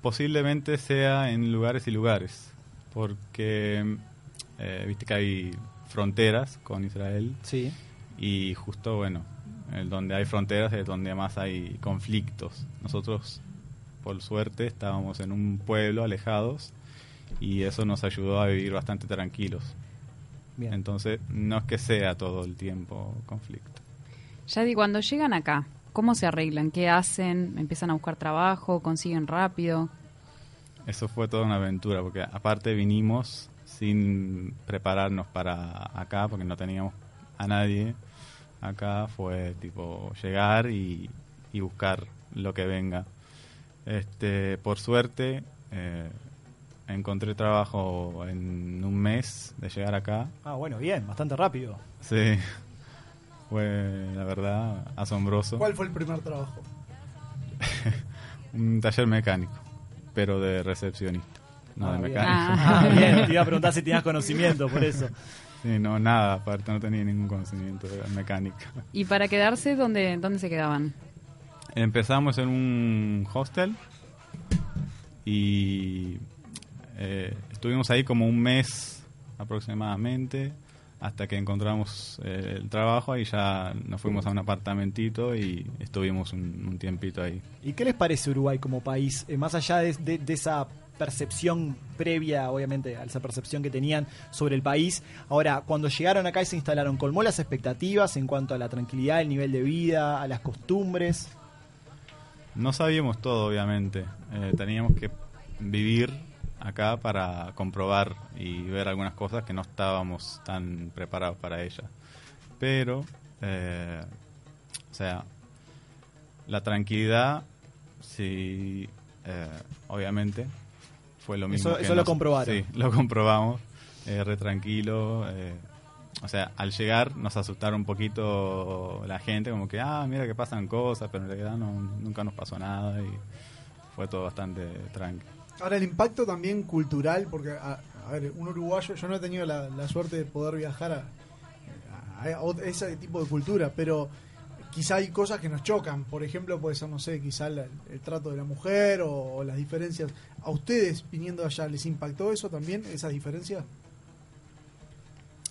posiblemente sea en lugares y lugares, porque eh, viste que hay fronteras con Israel. Sí. Y justo, bueno, el donde hay fronteras es donde más hay conflictos. Nosotros, por suerte, estábamos en un pueblo alejados y eso nos ayudó a vivir bastante tranquilos. Bien. Entonces, no es que sea todo el tiempo conflicto. Yadi, cuando llegan acá, ¿cómo se arreglan? ¿Qué hacen? ¿Empiezan a buscar trabajo? ¿Consiguen rápido? Eso fue toda una aventura, porque aparte vinimos sin prepararnos para acá, porque no teníamos a nadie. Acá fue tipo llegar y, y buscar lo que venga. Este, por suerte, eh, encontré trabajo en un mes de llegar acá. Ah, bueno, bien, bastante rápido. Sí, fue la verdad asombroso. ¿Cuál fue el primer trabajo? Un taller mecánico, pero de recepcionista, no Ah, de bien. mecánico. Ah, bien, te iba a preguntar si tenías conocimiento, por eso. Sí, no, nada, aparte no tenía ningún conocimiento de mecánica. ¿Y para quedarse, dónde, dónde se quedaban? Empezamos en un hostel y eh, estuvimos ahí como un mes aproximadamente hasta que encontramos eh, el trabajo y ya nos fuimos a un apartamentito y estuvimos un, un tiempito ahí. ¿Y qué les parece Uruguay como país? Eh, más allá de, de- de esa percepción previa, obviamente, a esa percepción que tenían sobre el país. Ahora, cuando llegaron acá y se instalaron, ¿colmó las expectativas en cuanto a la tranquilidad, el nivel de vida, a las costumbres? No sabíamos todo, obviamente. Eh, teníamos que vivir acá para comprobar y ver algunas cosas que no estábamos tan preparados para ellas. Pero, eh, o sea, la tranquilidad, sí, eh, obviamente, fue lo mismo. Eso- que eso lo comprobaron. Sí, lo comprobamos, eh, re tranquilo. eh, o sea, al llegar nos asustaron un poquito la gente, como que, ah, mira que pasan cosas, pero en realidad no, nunca nos pasó nada y fue todo bastante tranquilo. Ahora, el impacto también cultural, porque, a, a ver, un uruguayo, yo no he tenido la, suerte de poder viajar a, a- ese tipo de cultura, pero quizá hay cosas que nos chocan. Por ejemplo, puede ser, no sé, quizá la- el, trato de la mujer o, o las diferencias. ¿A ustedes, viniendo allá, les impactó eso también, esas diferencias?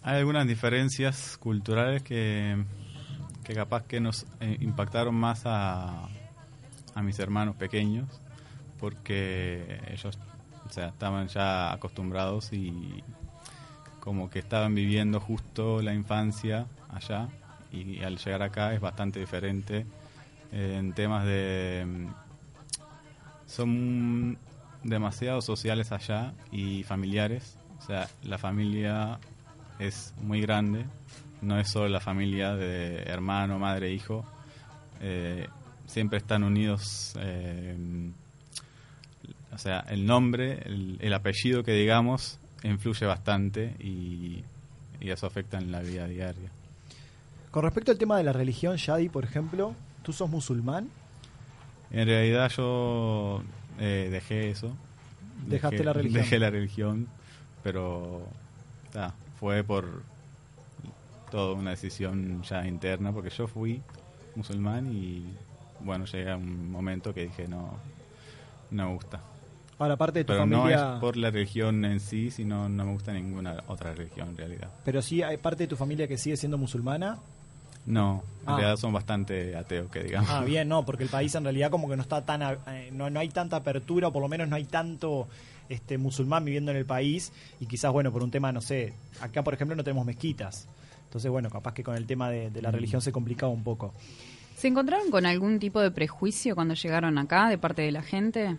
Hay algunas diferencias culturales que, que capaz que nos eh, impactaron más a, a mis hermanos pequeños, porque ellos o sea, estaban ya acostumbrados y como que estaban viviendo justo la infancia allá y al llegar acá es bastante diferente eh, en temas de... mm, Son demasiado sociales allá y familiares, o sea, la familia es muy grande, no es solo la familia de hermano, madre, hijo, eh, siempre están unidos, eh, o sea, el nombre, el, el apellido que digamos, influye bastante y, y eso afecta en la vida diaria. Con respecto al tema de la religión, Yadi, por ejemplo, ¿tú sos musulmán? En realidad yo eh, dejé eso. Dejaste Dejé- la religión. Dejé la religión, pero ta, fue por toda una decisión ya interna, porque yo fui musulmán y bueno, llegué a un momento que dije no, no me gusta. Ahora, parte de tu Pero familia... no es por la religión en sí, sino no me gusta ninguna otra religión en realidad. Pero sí hay parte de tu familia que sigue siendo musulmana. No, en Ah. realidad son bastante ateos, que digamos. Ah, bien, no, porque el país en realidad como que no está tan, eh, no, no hay tanta apertura, o por lo menos no hay tanto este musulmán viviendo en el país y quizás, bueno, por un tema, no sé, acá por ejemplo no tenemos mezquitas. Entonces, bueno, capaz que con el tema de, de la Mm. religión se complicaba un poco. ¿Se encontraron con algún tipo de prejuicio cuando llegaron acá de parte de la gente?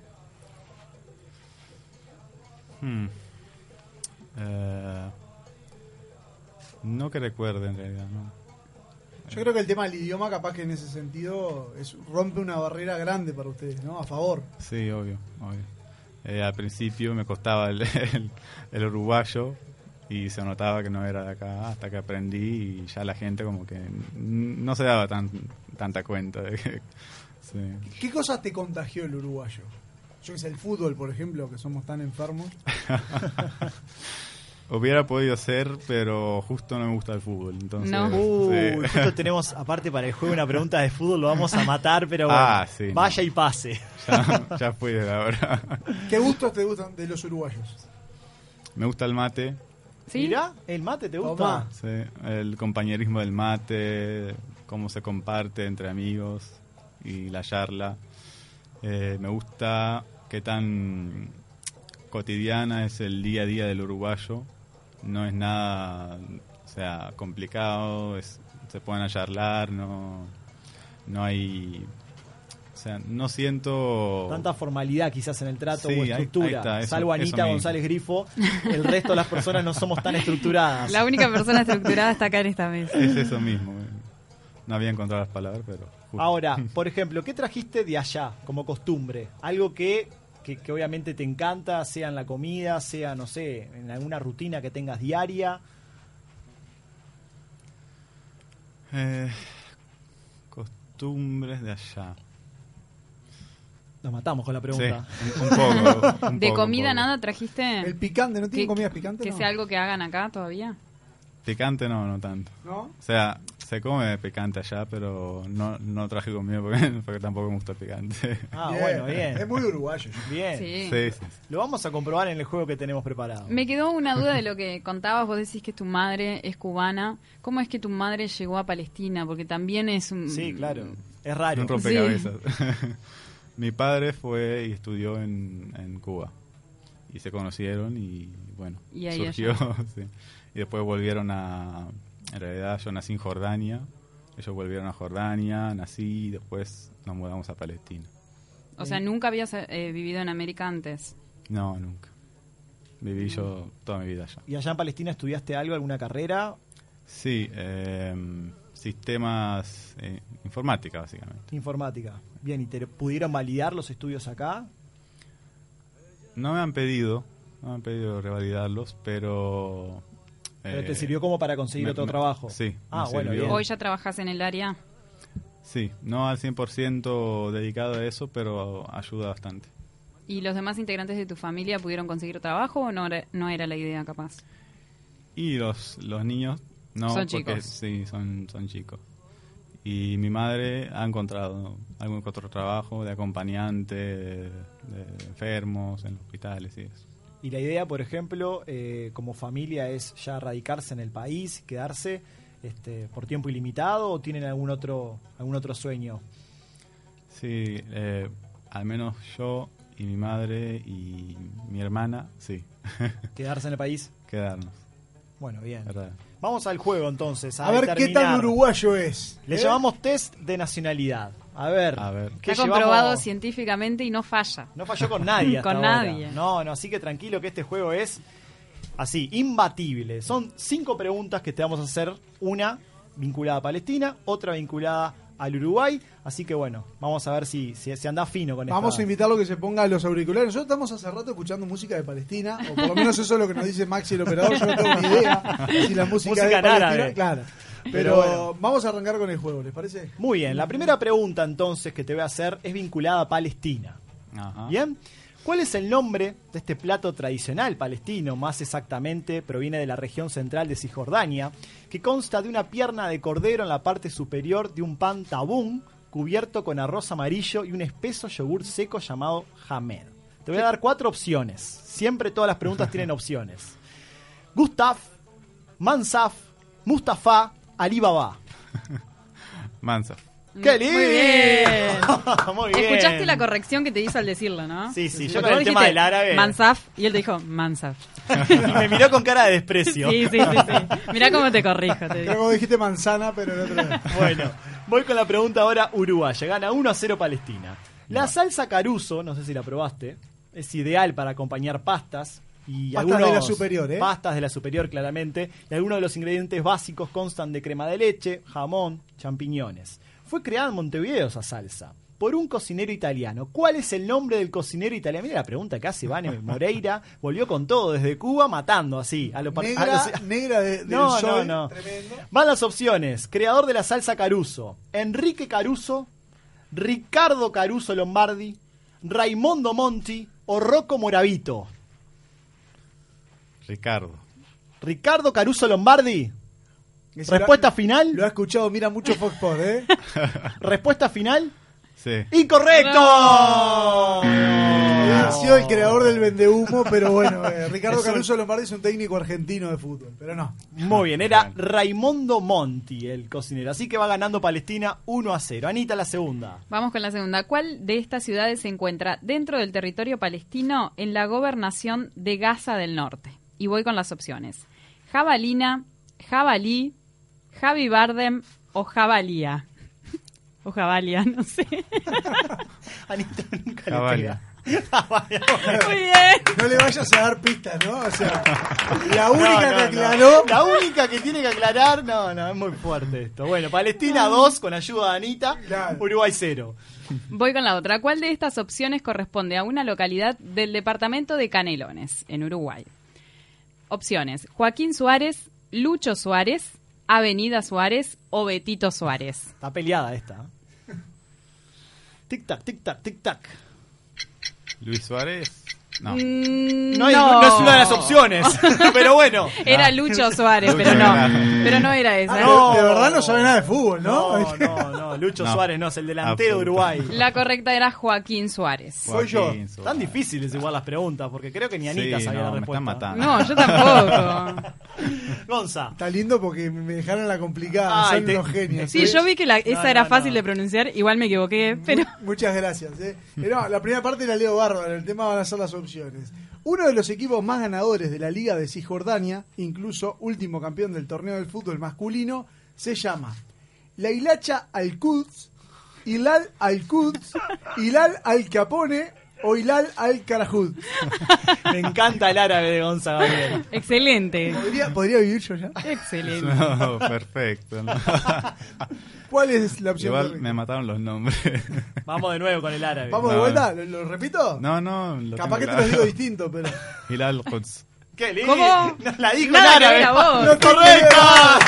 Hmm. Eh, no que recuerde en realidad, ¿no? Yo creo que el tema del idioma, capaz que en ese sentido, es, rompe una barrera grande para ustedes, ¿no? A favor. Sí, obvio, obvio. Eh, al principio me costaba el, el- el uruguayo, y se notaba que no era de acá hasta que aprendí y ya la gente como que no se daba tan, tanta cuenta de que... sí. ¿Qué cosas te contagió el uruguayo? Yo que sé, el fútbol, por ejemplo, que somos tan enfermos. Hubiera podido ser, pero justo no me gusta el fútbol. Entonces, sí. justo tenemos, aparte para el juego, una pregunta de fútbol, lo vamos a matar, pero bueno, Ah, sí, no. vaya y pase. Ya, ya fui de la hora. ¿Qué gustos te gustan de los uruguayos? Me gusta el mate. Mirá, ¿el mate te gusta? Sí, el compañerismo del mate, cómo se comparte entre amigos y la charla. Eh, me gusta qué tan cotidiana es el día a día del uruguayo. No es nada, o sea, complicado, es, se pueden charlar, no, no hay... O sea, no siento... Tanta formalidad quizás en el trato Sí, o ahí- estructura. ahí está, eso- Salvo eso Anita. González Grifo, el resto de las personas no somos tan estructuradas. La única persona estructurada está acá en esta mesa. Es eso mismo. No había encontrado las palabras, pero... justo. Ahora, por ejemplo, ¿qué trajiste de allá como costumbre? Algo que, que, que obviamente te encanta, sea en la comida, sea, no sé, en alguna rutina que tengas diaria. Eh, costumbres de allá. Nos matamos con la pregunta. Sí, un, poco. un ¿De poco, comida un poco. nada trajiste? El picante, ¿no tienen comidas picantes? Que no? sea algo que hagan acá todavía. Picante no, no tanto. ¿No? O sea, se come picante allá, pero no, no traje conmigo porque, porque tampoco me gusta el picante. Ah, Bien, bueno, bien. Es muy uruguayo. Bien. Sí. Sí, sí. Lo vamos a comprobar en el juego que tenemos preparado. Me quedó una duda de lo que contabas. Vos decís que tu madre es cubana. ¿Cómo es que tu madre llegó a Palestina? Porque también es un. Sí, claro. Es raro. Un rompecabezas. Mi padre fue y estudió en, en Cuba. Y se conocieron y bueno, Y ahí surgió. Y después volvieron a... En realidad yo nací en Jordania. Ellos volvieron a Jordania, nací y después nos mudamos a Palestina. O sea, nunca habías eh, vivido en América antes. No, nunca. Viví yo toda mi vida allá. ¿Y allá en Palestina estudiaste algo, alguna carrera? Sí, eh, sistemas eh, informática básicamente. Informática. Bien, ¿y te pudieron validar los estudios acá? No me han pedido, no me han pedido revalidarlos, pero... Pero eh, te sirvió como para conseguir me- otro me- trabajo. Sí. Ah, me bueno, bien. Hoy ya trabajas en el área. Sí, no al 100% dedicado a eso, pero ayuda bastante. ¿Y los demás integrantes de tu familia pudieron conseguir trabajo o no era, no era la idea capaz? Y los, los niños, no, Son porque chicos. sí, son, son chicos. Y mi madre ha encontrado algún otro trabajo de acompañante de, de enfermos en hospitales y eso. Y la idea, por ejemplo, eh, como familia es ya radicarse en el país, quedarse este, por tiempo ilimitado o tienen algún otro algún otro sueño. Sí, eh, al menos yo y mi madre y mi hermana, sí. Quedarse en el país. Quedarnos. Bueno, bien. ¿verdad? Vamos al juego entonces. A, A ver qué tan uruguayo es. Le ¿eh? llamamos test de nacionalidad. A ver. A ver. ¿qué Está comprobado llevamos? científicamente y no falla. No falló con nadie. hasta Con ahora. nadie. No, no, así que tranquilo que este juego es así, imbatible. Son cinco preguntas que te vamos a hacer. Una vinculada a Palestina, otra vinculada al Uruguay. Así que bueno, vamos a ver si, si, si anda fino con Vamos esta- a invitarlo a que se ponga los auriculares. Nosotros estamos hace rato escuchando música de Palestina, o por lo menos eso es lo que nos dice Maxi el operador. Yo no tengo ni idea si la música, Música de Palestina. árabe. Claro. Pero, Pero bueno. vamos a arrancar con el juego, ¿les parece? Muy bien, la primera pregunta entonces que te voy a hacer es vinculada a Palestina. Ajá. ¿Bien? ¿Cuál es el nombre de este plato tradicional palestino? Más exactamente, proviene de la región central de Cisjordania, que consta de una pierna de cordero en la parte superior de un pan tabún cubierto con arroz amarillo y un espeso yogur seco llamado hamed. Te voy a dar cuatro opciones. Siempre todas las preguntas tienen opciones. Gustav, Mansaf, Mustafa, Alibaba. Mansa. ¡Qué lindo! Muy bien. Muy bien. Escuchaste la corrección que te hizo al decirlo, ¿no? Sí, sí, yo Porque con el tema del árabe- Mansaf y él te dijo Mansaf. y me miró con cara de desprecio. Sí, sí, sí, sí. Mirá cómo te corrijo. Te Creo digo. que vos dijiste manzana, pero el otro. Bueno, voy con la pregunta ahora uruguaya. Gana 1 a 0 Palestina. La salsa caruso, no sé si la probaste, es ideal para acompañar pastas. Y Pastas algunos, de la superior, ¿eh? Pastas de la superior, claramente. Y algunos de los ingredientes básicos constan de crema de leche, jamón, champiñones. Fue creada en Montevideo esa salsa. por un cocinero italiano. ¿Cuál es el nombre del cocinero italiano? Mira la pregunta que hace Vane Moreira. Volvió con todo desde Cuba, matando así. A lo par- Negra, a los- negra de, del no, sol. no, no. Tremendo. Van las opciones. Creador de la salsa Caruso. Enrique Caruso. Ricardo Caruso Lombardi. Raimondo Monti. O Rocco Moravito. Ricardo. Ricardo Caruso Lombardi. Respuesta lo- final. Lo ha escuchado, mira mucho Fox Sports, ¿eh? Respuesta final. Sí. ¡Incorrecto! Ha sido el creador del vendehumo, pero bueno, eh, Ricardo un- Caruso Lombardi es un técnico argentino de fútbol, pero no. Muy bien, era Raimondo Monti el cocinero. Así que va ganando Palestina 1 a 0. Anita la segunda. Vamos con la segunda. ¿Cuál de estas ciudades se encuentra dentro del territorio palestino en la gobernación de Gaza del Norte? Y voy con las opciones. Jabalina, Jabalí, Javi Bardem o Jabalía. O Jabalia, no sé. Anita nunca le pega. Muy bien. No le vayas a dar pistas, ¿no? O sea, la única no, que no. aclaró. La única que tiene que aclarar. No, no, es muy fuerte esto. Bueno, Palestina 2 con ayuda de Anita. Uruguay 0. Voy con la otra. ¿Cuál de estas opciones corresponde a una localidad del departamento de Canelones, en Uruguay? Opciones. Joaquín Suárez, Lucho Suárez, Avenida Suárez o Betito Suárez. Está peleada esta. Tic tac, tic tac, tic tac. Luis Suárez. No. Mm, No, es- no es una de las opciones, pero bueno. Era Ah. Lucho Suárez, pero no. Pero no era esa. Ah, no, de verdad no sabe nada de fútbol, ¿no? No, no, no. Lucho No. Suárez no, es el delantero de. Uruguay. La correcta era Joaquín Suárez. Soy yo. Suárez. Tan difíciles igual las preguntas, porque creo que ni Anita Sí, sabía no, la me respuesta. están matando. No, yo tampoco. Gonza. Está lindo porque me dejaron la complicada. Ay, son te- unos genios. Sí, yo vi que la- esa No, era no, fácil no. de pronunciar, igual me equivoqué, pero Muchas gracias. ¿eh? No, la primera parte la leo bárbaro, el tema van a ser las opciones. Uno de los equipos más ganadores de la Liga de Cisjordania, incluso último campeón del torneo del fútbol masculino, se llama La Hilacha Al-Quds, Hilal Al-Quds, Hilal Al-Capone o Hilal Al-Karajud. Me encanta el árabe de Gonza Gabriel. excelente. ¿Podría, podría vivir yo ya? Excelente. No, perfecto. ¿no? ¿Cuál es la opción? Igual me mataron los nombres. Vamos de nuevo con el árabe. ¿Vamos de vuelta? ¿Lo, lo repito? No, no. Lo Capaz que te lo claro. digo distinto, pero... Hilal Quds. ¡Qué lindo! ¿Cómo? La dijo Nada en árabe. ¡No, correcta!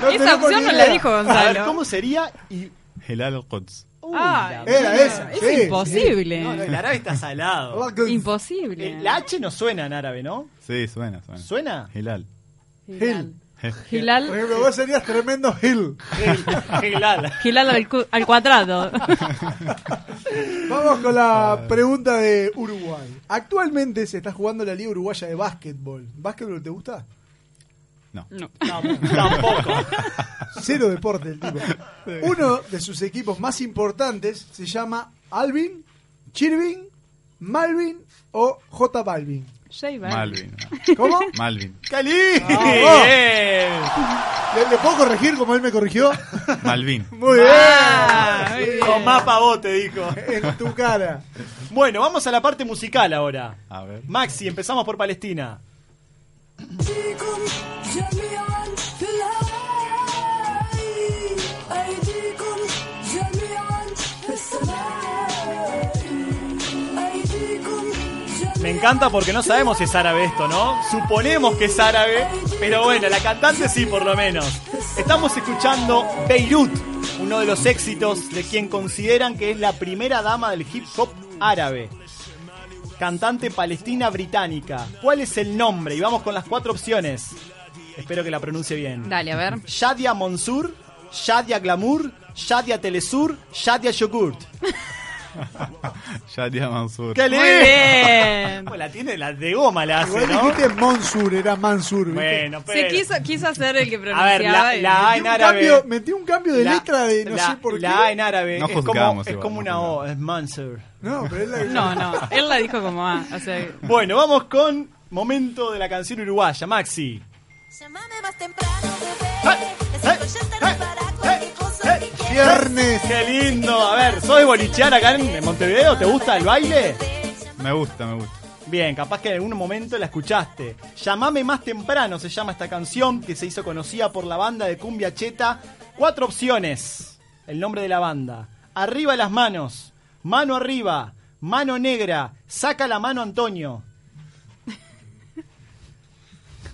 No Esa opción no la dijo A ver, Gonzalo. ¿cómo sería? Y... Hilal Quds. Uy, Ah, Era esa. Es sí, imposible. No, no, el árabe está salado. Imposible. La H no suena en árabe, ¿no? Sí, suena, suena. ¿Suena? Hilal. Hill. Je- Por Gilal, ejemplo, vos serías tremendo Hill. Hilal. Gilal al, cu- al cuadrado. Vamos con la pregunta de Uruguay. Actualmente se está jugando la Liga Uruguaya de Básquetbol. ¿Básquetbol te gusta? No. No. Tampoco. Cero deporte el tipo. Uno de sus equipos más importantes se llama Alvin, Chirvin, Malvin o J Balvin. J Balvin. Malvin. ¿Cómo? Malvin. ¡Cali! Ah, oh. ¿Le, le puedo corregir como él me corrigió? Malvin. Muy bien. Ah, Con más pavote, dijo. En tu cara. Bueno, vamos a la parte musical ahora. A ver. Maxi, empezamos por Palestina. Chicos. Me encanta porque no sabemos si es árabe esto, ¿no? Suponemos que es árabe, pero bueno, la cantante sí, por lo menos. Estamos escuchando Beirut, uno de los éxitos de quien consideran que es la primera dama del hip hop árabe. Cantante palestina británica. ¿Cuál es el nombre? Y vamos con las cuatro opciones. Espero que la pronuncie bien. Dale, a ver. Shadia Monsur, Shadia Glamour, Shadia Telesur, Shadia Yogurt. Shadia Mansur. ¡Qué lindo! bien. Pues la tiene, la de goma la hace, Igual ¿no? dijiste Monsur, era Mansur. ¿viste? Bueno, Se pero... quiso, quiso hacer el que A pronunciaba. ver, la, A en árabe. cambio, metí un cambio de la- letra de no la- sé por qué. La A en árabe No es como, es como no una O, es Mansur. No, pero es la No, no, él la dijo como A. O sea, Bueno, vamos con momento de la canción uruguaya, Maxi. Llámame más temprano, bebé. Viernes. ¡Qué lindo! A ver, ¿sos de bolichear acá en en Montevideo? ¿Te gusta el baile? Me gusta, me gusta. Bien, capaz que en algún momento la escuchaste. Llamame más temprano se llama esta canción que se hizo conocida por la banda de Cumbia Cheta. Cuatro opciones. el nombre de la banda. Arriba las manos, mano arriba, mano negra, saca la mano Antonio.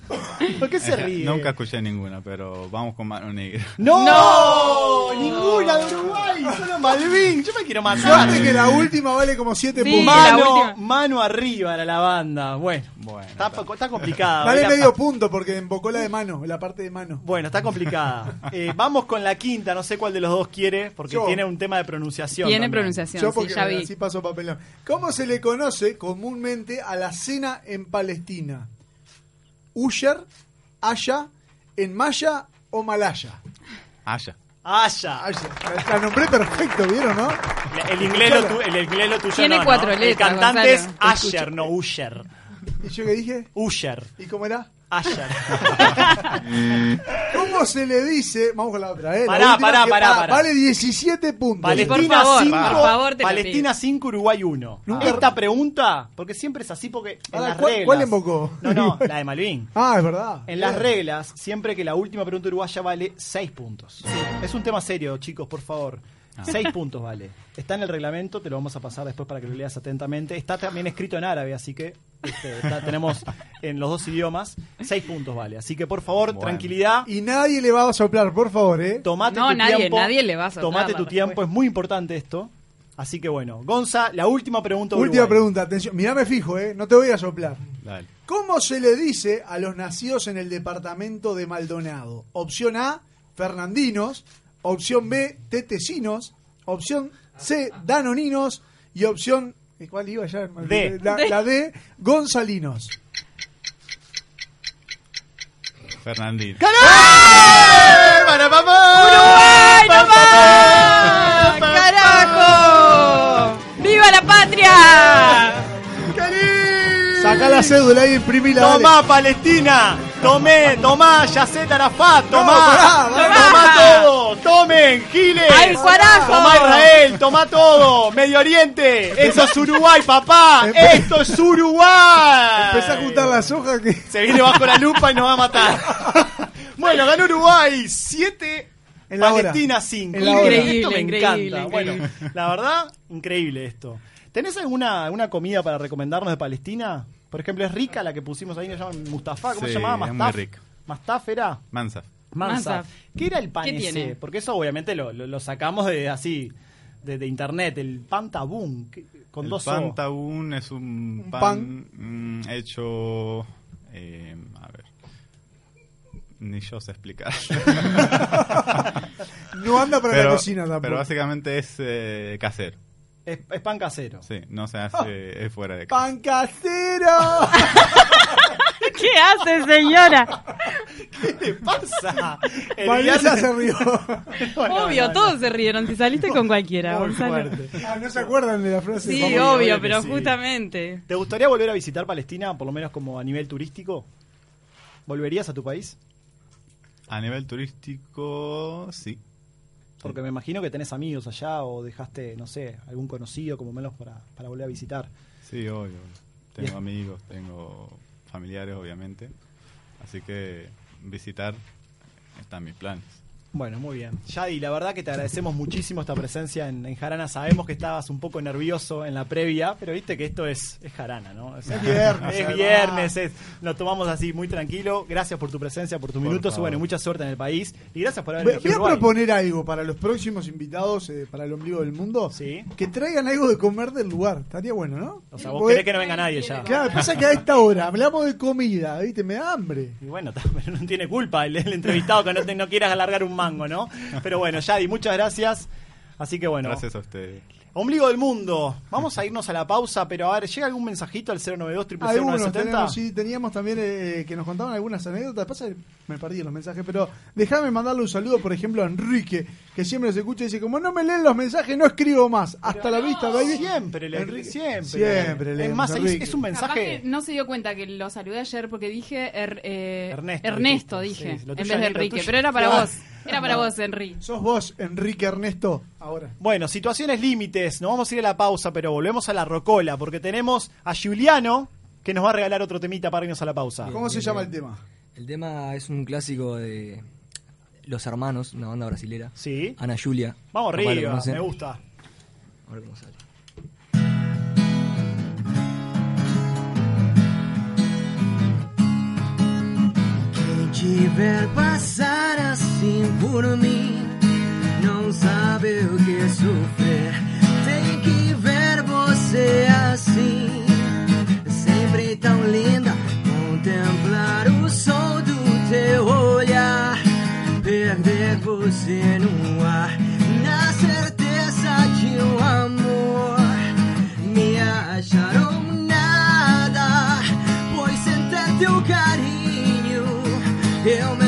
¿Por qué se Eh, ríe? Nunca escuché ninguna, pero vamos con mano negra. ¡No! ¡Ninguna de Uruguay! ¡Solo Malvin! Yo me quiero matar. Suerte que la última vale como 7 Sí, puntos. mano, mano arriba era la banda. Bueno, está, está complicada. Dale Era- medio punto porque embocó la de mano, la parte de mano. Bueno, está complicada. Eh, vamos con la quinta, no sé cuál de los dos quiere, porque Yo. tiene un tema de pronunciación. Tiene también. pronunciación, Yo sí, porque ya vi. así paso papelón. ¿Cómo se le conoce comúnmente a la cena en Palestina? ¿Usher, Aya, en Maya o Malaya? Aya. Aya. La nombré perfecto, ¿vieron, no? El inglés lo, tu- el inglés lo tuyo Tiene no, ¿no? cuatro El letras, cantante es. Asher, no Usher. ¿Y yo qué dije? Usher. ¿Y cómo era? Asher. ¿Cómo se le dice? Vamos con la otra, ¿eh? La Pará, última pará, que pará, va- pará. Vale 17 puntos. Palestina Por favor, 5, por favor, te lo Palestina 5, Uruguay 1. Nunca- Esta pregunta, porque siempre es así, porque en Pará, las ¿cuál- reglas... cuál embocó? No, no, la de Malvin. Ah, es verdad. En las reglas, siempre que la última pregunta uruguaya vale 6 puntos. Es un tema serio, chicos, por favor. Ah. 6 puntos vale. Está en el reglamento, te lo vamos a pasar después para que lo leas atentamente. Está también escrito en árabe, así que este, está- tenemos en los dos idiomas. 6 puntos vale. Así que por favor, Bueno. tranquilidad. Y nadie le va a soplar, por favor, ¿eh? Tomate No, tu nadie, tiempo. nadie le va a soplar Tomate la tu tiempo, es muy importante esto. Así que bueno, Gonza, la última pregunta. de Última Uruguay. pregunta, atención. Mirá, me fijo, ¿eh? No te voy a soplar. Dale. ¿Cómo se le dice a los nacidos en el departamento de Maldonado? Opción A, Fernandinos. Opción B, Tetecinos. Opción C, Danoninos. Y opción. ¿Eh, ¿Cuál iba ya? D. La, la D, Gonzalinos. Fernandín. ¡Para papá! ¡Uruguay, nomás! ¡Carajo! ¡Viva la patria! Saca la cédula ahí, imprimila. dale. Tomá, Palestina. Tomé, tomá, Yacet Arafat. Tomá. pará, pará. Tomá todo. Tomen, Giles. ¡Al carajo! Tomá Israel, tomá todo. Medio Oriente. Esto es Uruguay, papá. Esto es Uruguay. Empecé a juntar las hojas que. Se viene bajo la lupa y nos va a matar. bueno, ganó Uruguay. 7. En la hora. Palestina 5. En la hora. Increíble, esto me increíble, encanta. increíble. Bueno, la verdad, increíble esto. ¿Tenés alguna, alguna comida para recomendarnos de Palestina? Por ejemplo, es rica la que pusimos ahí, se llama Mustafa. ¿Cómo Sí, se llamaba? es muy Mastaf. rica. Mastaf era. Mansaf. Mansaf. ¿Qué era el pan ¿Qué ese? tiene? Porque eso obviamente lo, lo- lo sacamos de así, de, de internet, el pan tabún, que- con El dos pan O. taún es un, Un pan, mm, hecho... eh, a ver. Ni yo sé explicar. No anda para la cocina tampoco. Pero básicamente es eh, casero. Es, es pan casero. Sí, no se hace es fuera de casa. ¡Pan casero! ¿Qué hace, señora? ¿Qué le pasa? El Vanessa viernes- se rió. No, no, Obvio, no, todos se rieron. Si saliste con cualquiera, Muy Gonzalo. fuerte. Ah, ¿no se acuerdan de la frase? Sí, Obvio, pero sí. justamente. ¿Te gustaría volver a visitar Palestina, por lo menos como a nivel turístico? ¿Volverías a tu país? A nivel turístico, sí. Porque me imagino que tenés amigos allá o dejaste, no sé, algún conocido como menos para, para volver a visitar. Sí, obvio. Tengo amigos, tengo familiares, obviamente. Así que visitar está en mis planes. Bueno, muy bien. Yadi, la verdad que te agradecemos muchísimo esta presencia en, en Jarana. Sabemos que estabas un poco nervioso en la previa, pero viste que esto es, es Jarana, ¿no? O sea, Es viernes, Es viernes, es- lo tomamos así muy tranquilo. Gracias por tu presencia, por tus Por minutos y favor. bueno, y mucha suerte en el país. Y gracias por haber Voy, voy a Uruguay. proponer algo para los próximos invitados eh, para el ombligo del mundo. Sí. Que traigan algo de comer del lugar. Estaría bueno, ¿no? O sea, vos Porque- querés que no venga nadie ya. Claro, pasa que a esta hora hablamos de comida, ¿viste? Me da hambre. Y bueno, pero no tiene culpa el, el entrevistado que no, te- no quieras alargar un mango, ¿no? Pero bueno, Yadi, muchas gracias. Así que bueno, Gracias a ustedes. ombligo del mundo. Vamos a irnos a la pausa, pero a ver, ¿llega algún mensajito al 092 Algunos 00970? tenemos, sí, teníamos también eh, que nos contaban algunas anécdotas. Pasa que me perdí los mensajes, pero déjame mandarle un saludo, por ejemplo, a Enrique, que siempre nos escucha y dice: Como no me leen los mensajes, no escribo más. Hasta la vista, baby. Siempre, le, Enrique- siempre. Siempre Es leemos, más, es, Enrique. es un Capaz mensaje. que no se dio cuenta que lo saludé ayer porque dije er- eh, Ernesto, dije, Sí, en vez de es Enrique. tuyo. Pero era para Claro. vos. Era para vos, Enrique. Sos vos, Enrique Ernesto, ahora. Bueno, situaciones límites. Nos vamos a ir a la pausa, pero volvemos a la rocola porque tenemos a Juliano que nos va a regalar otro temita para irnos a la pausa. ¿Cómo se llama el tema? El tema es un clásico de Los Hermanos, una banda brasilera. Sí. Ana Julia. Vamos arriba, me gusta. A ver cómo sale. Tiver passar assim por mim não sabe o que sofrer. Tem que ver você assim, sempre tão linda. Contemplar o sol do teu olhar, perder você no ar, na certeza de um amor. Me acharam eu me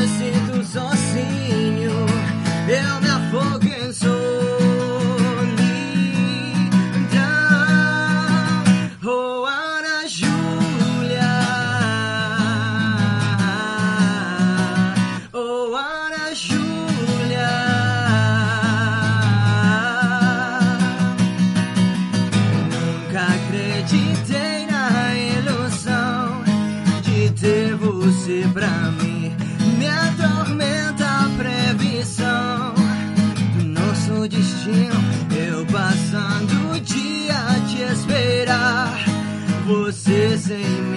você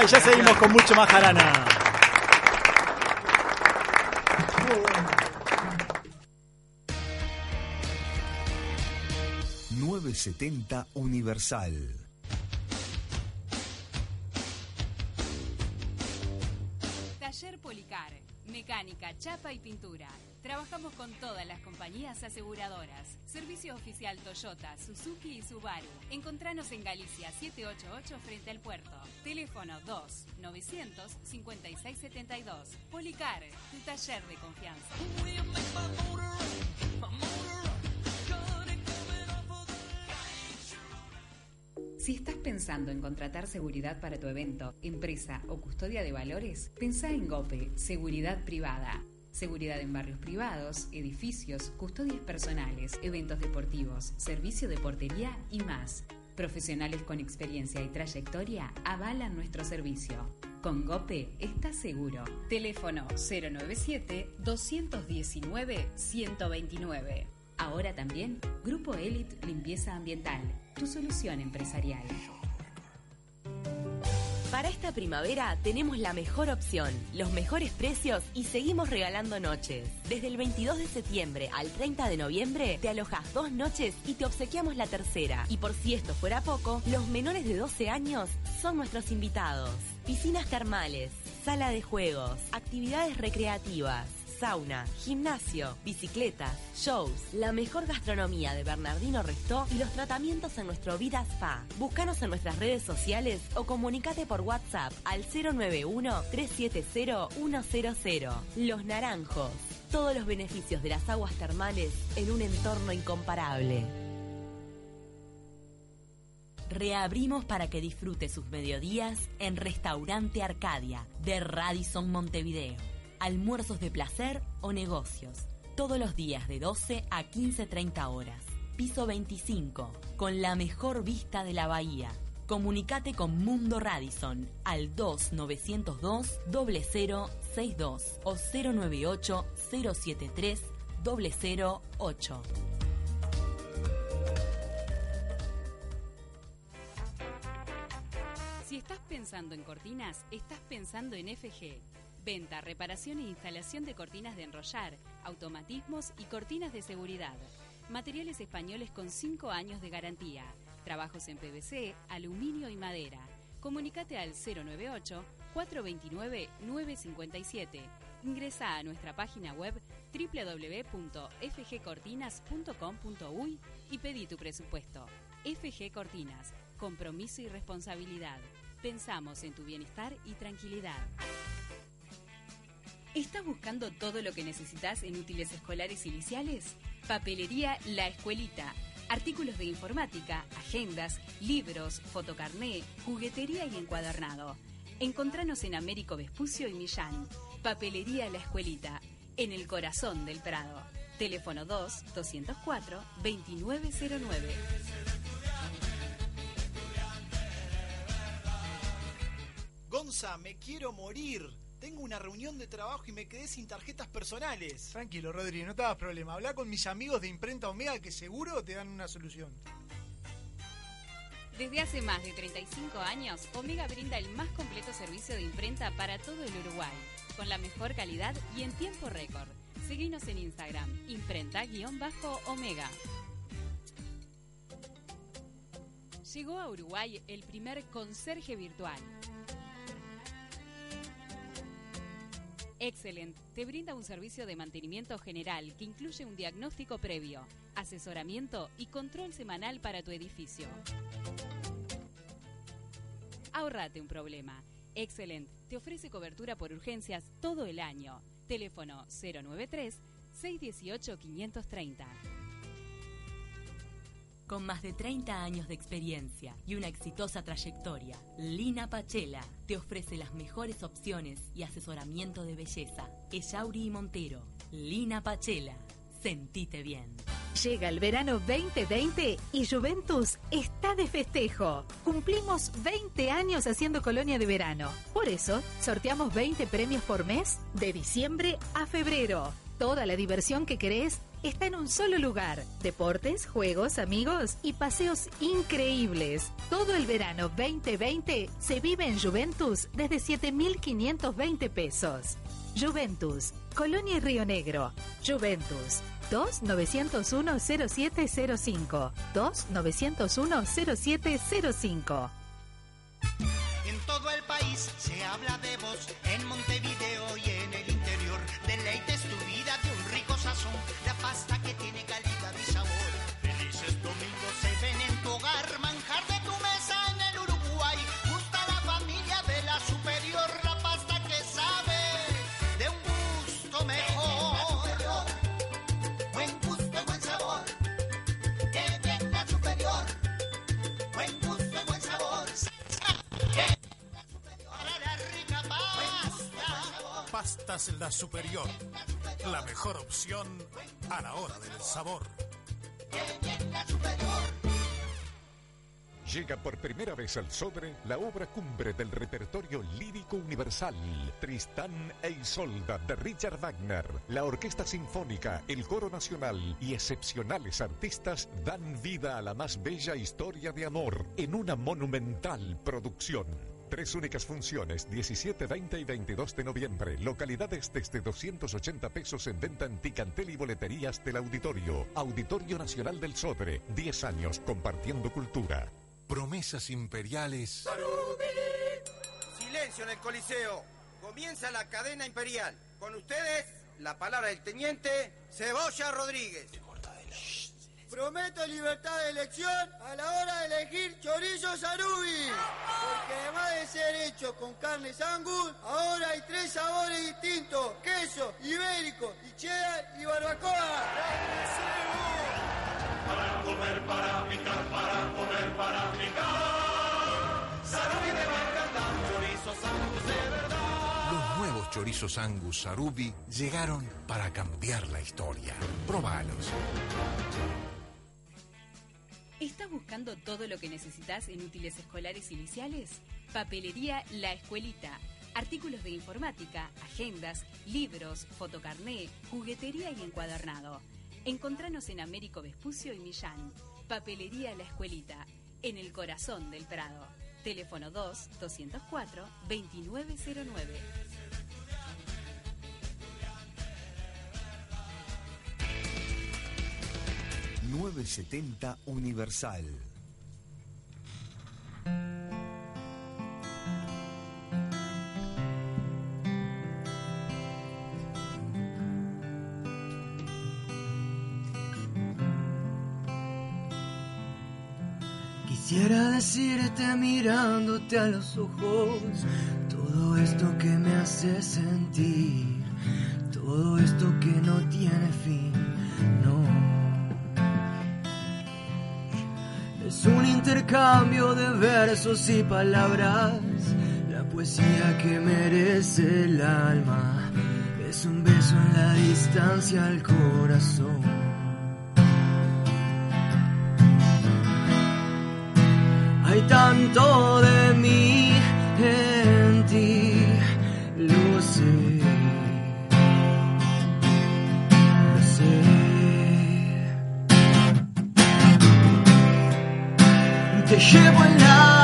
Y ya seguimos con mucho más jarana. 970 Universal. Compañías aseguradoras. Servicio oficial Toyota, Suzuki y Subaru. Encontranos en Galicia 788 frente al puerto. Teléfono 2 900 5672. Policar, tu taller de confianza. Si estás pensando en contratar seguridad para tu evento, empresa o custodia de valores, pensá en GOPE, Seguridad Privada. Seguridad en barrios privados, edificios, custodias personales, eventos deportivos, servicio de portería y más. Profesionales con experiencia y trayectoria avalan nuestro servicio. Con GOPE estás seguro. Teléfono 097-219-129. Ahora también Grupo Elite Limpieza Ambiental, tu solución empresarial. Para esta primavera tenemos la mejor opción, los mejores precios y seguimos regalando noches. Desde el 22 de septiembre al 30 de noviembre te alojas dos noches y te obsequiamos la tercera. Y por si esto fuera poco, los menores de 12 años son nuestros invitados. Piscinas termales, sala de juegos, actividades recreativas. Sauna, gimnasio, bicicletas, shows, la mejor gastronomía de Bernardino Restó y los tratamientos en nuestro Vida Spa. Búscanos en nuestras redes sociales o comunícate por WhatsApp al 091-370-100. Los Naranjos. Todos los beneficios de las aguas termales en un entorno incomparable. Reabrimos para que disfrute sus mediodías en Restaurante Arcadia de Radisson Montevideo. Almuerzos de placer o negocios. Todos los días de 12 a 15.30 horas. Piso 25, con la mejor vista de la bahía. Comunicate con Mundo Radisson al 2902 0062 o 098 073 008. Si estás pensando en cortinas, estás pensando en FG. Venta, reparación e instalación de cortinas de enrollar, automatismos y cortinas de seguridad. Materiales españoles con 5 años de garantía. Trabajos en PVC, aluminio y madera. Comunicate al 098-429-957. Ingresa a nuestra página web www.fgcortinas.com.uy y pedí tu presupuesto. FG Cortinas, compromiso y responsabilidad. Pensamos en tu bienestar y tranquilidad. ¿Estás buscando todo lo que necesitas en útiles escolares y liciales? Papelería La Escuelita. Artículos de informática, agendas, libros, fotocarné, juguetería y encuadernado. Encontranos en Américo Vespucio y Millán. Papelería La Escuelita, en el corazón del Prado. Teléfono 2-204-2909. Gonza, me quiero morir. Tengo una reunión de trabajo y me quedé sin tarjetas personales. Tranquilo, Rodri, no te hagas problema. Habla con mis amigos de Imprenta Omega que seguro te dan una solución. Desde hace más de 35 años, Omega brinda el más completo servicio de imprenta para todo el Uruguay, con la mejor calidad y en tiempo récord. Seguinos en Instagram, imprenta-omega. Llegó a Uruguay el primer conserje virtual. Excellent te brinda un servicio de mantenimiento general que incluye un diagnóstico previo, asesoramiento y control semanal para tu edificio. Ahorrate un problema. Excellent te ofrece cobertura por urgencias todo el año. Teléfono 093 618 530. Con más de 30 años de experiencia y una exitosa trayectoria, Lina Pachela te ofrece las mejores opciones y asesoramiento de belleza. Echauri y Montero. Lina Pachela. Sentite bien. Llega el verano 2020 y Juventus está de festejo. Cumplimos 20 años haciendo colonia de verano. Por eso, sorteamos 20 premios por mes de diciembre a febrero. Toda la diversión que querés está en un solo lugar. Deportes, juegos, amigos y paseos increíbles. Todo el verano 2020 se vive en Juventus desde 7.520 pesos. Juventus, Colonia y Río Negro. Juventus. 2-901-0705. 2-901-0705. En todo el país se habla de vos, Pastas La Superior. La mejor opción a la hora del sabor. Llega por primera vez al Sodre la obra cumbre del repertorio lírico universal, Tristán e Isolda de Richard Wagner. La Orquesta Sinfónica, el Coro Nacional y excepcionales artistas dan vida a la más bella historia de amor en una monumental producción. Tres únicas funciones, 17, 20 y 22 de noviembre. Localidades desde 280 pesos en venta en Ticantel y boleterías del auditorio. Auditorio Nacional del Sodre. 10 años compartiendo cultura. Promesas imperiales. Silencio en el Coliseo. Comienza la cadena imperial. Con ustedes, la palabra del teniente Cebolla Rodríguez. Prometo libertad de elección a la hora de elegir chorizo sarubi. Porque además de ser hecho con carne angus, ahora hay tres sabores distintos: queso, ibérico, y cheddar y barbacoa. Para comer, para picar, para comer, para picar. Sarubi de chorizos angus de verdad. Los nuevos chorizos Angus Sarubi llegaron para cambiar la historia. Probalos. ¿Estás buscando todo lo que necesitas en útiles escolares iniciales? Papelería La Escuelita. Artículos de informática, agendas, libros, fotocarné, juguetería y encuadernado. Encontranos en Américo Vespucio y Millán. Papelería La Escuelita, en el corazón del Prado. Teléfono 2-204-2909. 970 Universal. Quisiera decirte mirándote a los ojos todo esto que me hace sentir, todo esto que no tiene fin, no. Es un intercambio de versos y palabras, la poesía que merece el alma, es un beso en la distancia al corazón. Hay tanto de mí Te llevo en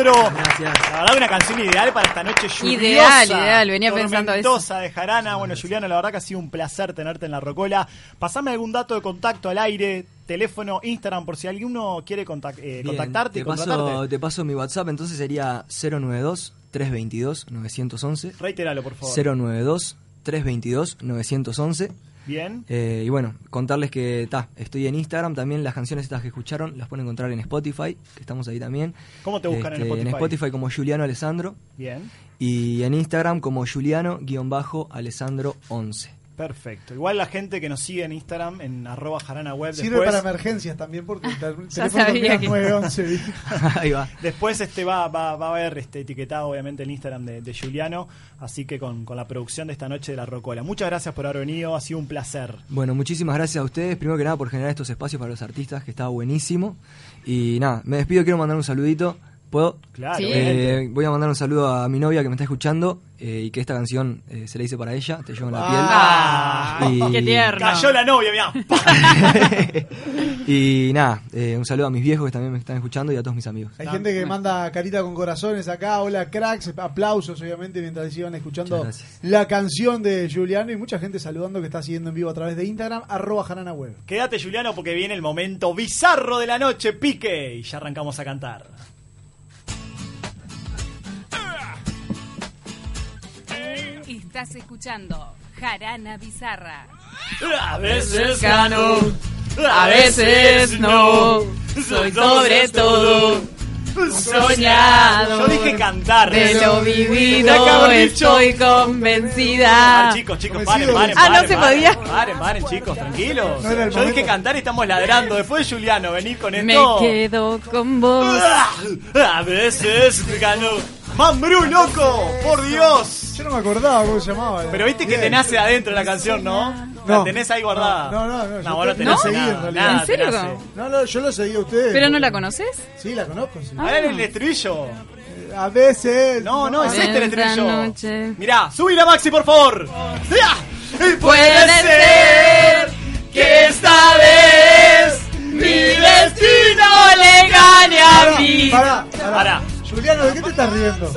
Alessandro. Gracias. La verdad, una canción ideal para esta noche lluviosa. Ideal, ideal, venía pensando eso. de Jarana. Bueno, Juliano, la verdad que ha sido un placer tenerte en la Rocola. Pasame algún dato de contacto al aire, teléfono, Instagram, por si alguno quiere contac- eh, Bien, contactarte y te paso, te paso mi WhatsApp, entonces sería 092 322 911. Reiteralo, por favor. 092 322 911. Bien. Eh, y bueno, contarles que ta, estoy en Instagram también. Las canciones estas que escucharon las pueden encontrar en Spotify, que estamos ahí también. ¿Cómo te buscan en Este, Spotify? En Spotify como Juliano Alessandro. Bien. Y en Instagram como Juliano-Alessandro11. Perfecto. Igual la gente que nos sigue en Instagram, en arroba jarana web. Sirve después, para emergencias también porque el teléfono sabía termina que- 911. ¿viste? ahí va. Después este va, va, va a haber este, etiquetado obviamente el Instagram de, de Juliano, así que con, con la producción de esta noche de la Rocola. Muchas gracias por haber venido, ha sido un placer. Bueno, muchísimas gracias a ustedes, primero que nada por generar estos espacios para los artistas, que estaba buenísimo. Y nada, me despido, quiero mandar un saludito. ¿Puedo? Claro, Sí. Eh, voy a mandar un saludo a mi novia que me está escuchando eh, y que esta canción eh, se la hice para ella, Te llevo en la Ah, piel. Y- qué tierno. Cayó la novia, mirá. Y nada, eh, un saludo a mis viejos que también me están escuchando y a todos mis amigos. Hay gente que manda carita con corazones acá, hola cracks, aplausos obviamente mientras iban escuchando la canción de Juliano y mucha gente saludando que está siguiendo en vivo a través de Instagram, arroba jarana web. Quédate Juliano porque viene el momento bizarro de la noche, pique, y ya arrancamos a cantar. Estás escuchando Jarana Bizarra. A veces gano, a veces no. Soy sobre todo un soñado. Yo dije cantar. De lo Tenía que vivido estoy convencida. Ah, chicos, chicos, paren, paren, Ah, no paren, se paren, podía. Paren, paren, chicos, tranquilos. No Yo dije cantar y estamos ladrando. Después Juliano, venís con Me esto. quedo con vos. A veces gano. Mambrú, loco, por Dios. Yo no me acordaba cómo se llamaba. Pero viste que te nace adentro la canción, ¿no? La tenés ahí guardada. No, no, no. No, no te- tenés la seguí en realidad. ¿En serio? No, no, yo lo seguí a ustedes. ¿Pero no la conoces? Sí, la conozco. sí. A ver el estribillo. A veces. No, no, es este el estribillo. noche. Mirá, subí la Maxi, por favor. ¡Ya! Y Puede ser que esta vez mi destino le gane a mí. Pará, pará. Juliano, ¿de qué te estás riendo?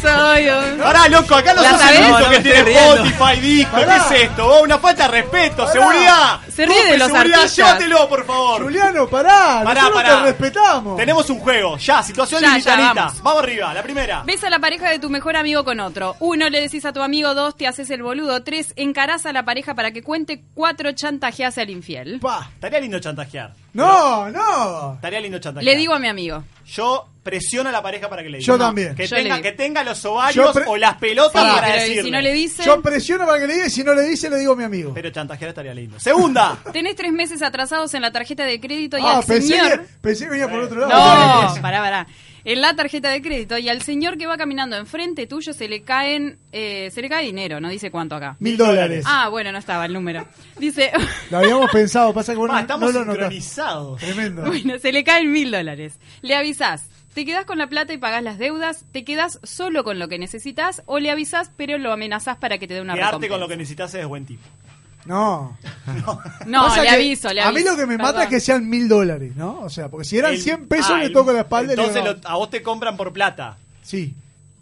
Soy un... Pará, loco, acá no ¿La sos el único No, que tiene. Spotify, disco. ¿Qué es esto? Oh, una falta de respeto, Pará. seguridad. Se ríe de los seguridad, artistas. llévatelo, por favor. Juliano, pará. Pará, nosotros pará. te respetamos. Tenemos un juego, ya, situación Ya, ya, limitanita. vamos. vamos. arriba, la primera. Ves a la pareja de tu mejor amigo con otro. Uno, le decís a tu amigo. Dos, te haces el boludo. Tres, encarás a la pareja para que cuente. Cuatro, chantajeas al infiel. Pa. Estaría lindo chantajear. No, no. Estaría lindo chantajear. Le digo a mi amigo. Yo presiono a la pareja para que le diga. Yo No, también. Que, Yo tenga, que tenga los ovarios pre- o las pelotas para pero decirle. si no le dice... Yo presiono para que le diga y si no le dice, le digo a mi amigo. Pero chantajear estaría lindo. Segunda. Tenés tres meses atrasados en la tarjeta de crédito y ah, al pensé, señor... que, pensé que venía por otro lado. No, pará, pará. En la tarjeta de crédito y al señor que va caminando enfrente tuyo se le caen, eh, se le cae dinero, no dice cuánto acá. Mil dólares. Ah, bueno, no estaba el número. Dice, Lo habíamos pensado, pasa que vos Pa, no, estamos no lo sincronizados. Tremendo. bueno, se le caen mil dólares. Le avisás, te quedás con la plata y pagás las deudas, te quedás solo con lo que necesitas o le avisás pero lo amenazás para que te dé una Quedarte recompensa. con lo que necesitas es buen tipo. No. No, le aviso, le A mí aviso. lo que me mata es que sean mil dólares, ¿no? O sea, porque si eran El- 100 pesos, ah, le el- toco la espalda y le Entonces digo, lo- a vos te compran por plata. Sí,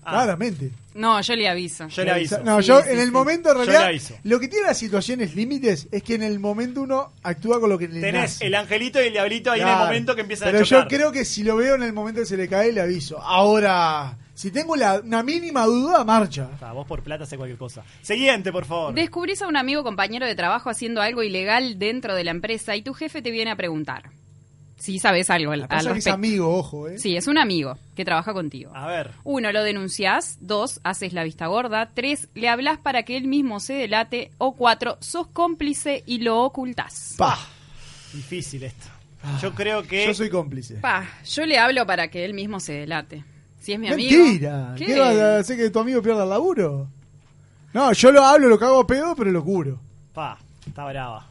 Ah. claramente. No, yo le aviso. Yo le aviso. No, Sí, yo sí, en el sí. momento, en Yo realidad, le aviso. lo que tiene las situaciones límites es que en el momento uno actúa con lo que le Tenés nace. el angelito y el diablito ahí en el momento que empiezan Pero a chocar. yo creo que si lo veo en el momento que se le cae, le aviso. Ahora, si tengo la, una mínima duda, marcha. Ah, vos por plata hace cualquier cosa. Siguiente, por favor. Descubrís a un amigo o compañero de trabajo haciendo algo ilegal dentro de la empresa y tu jefe te viene a preguntar. Si sabes algo al, al que es respecto. amigo, ojo, ¿eh? Sí, es un amigo que trabaja contigo. A ver. Uno, lo denunciás. Dos, haces la vista gorda. Tres, le hablas para que él mismo se delate. O cuatro, sos cómplice y lo ocultás. Pa. Difícil esto. Yo creo que. Yo soy cómplice. Pa, yo le hablo para que él mismo se delate. Si es mi amigo. Mentira. ¿Qué? ¿Qué? vas a hacer que tu amigo pierda el laburo? No, yo lo hablo, lo cago a pedo, pero lo curo. Pa, está brava.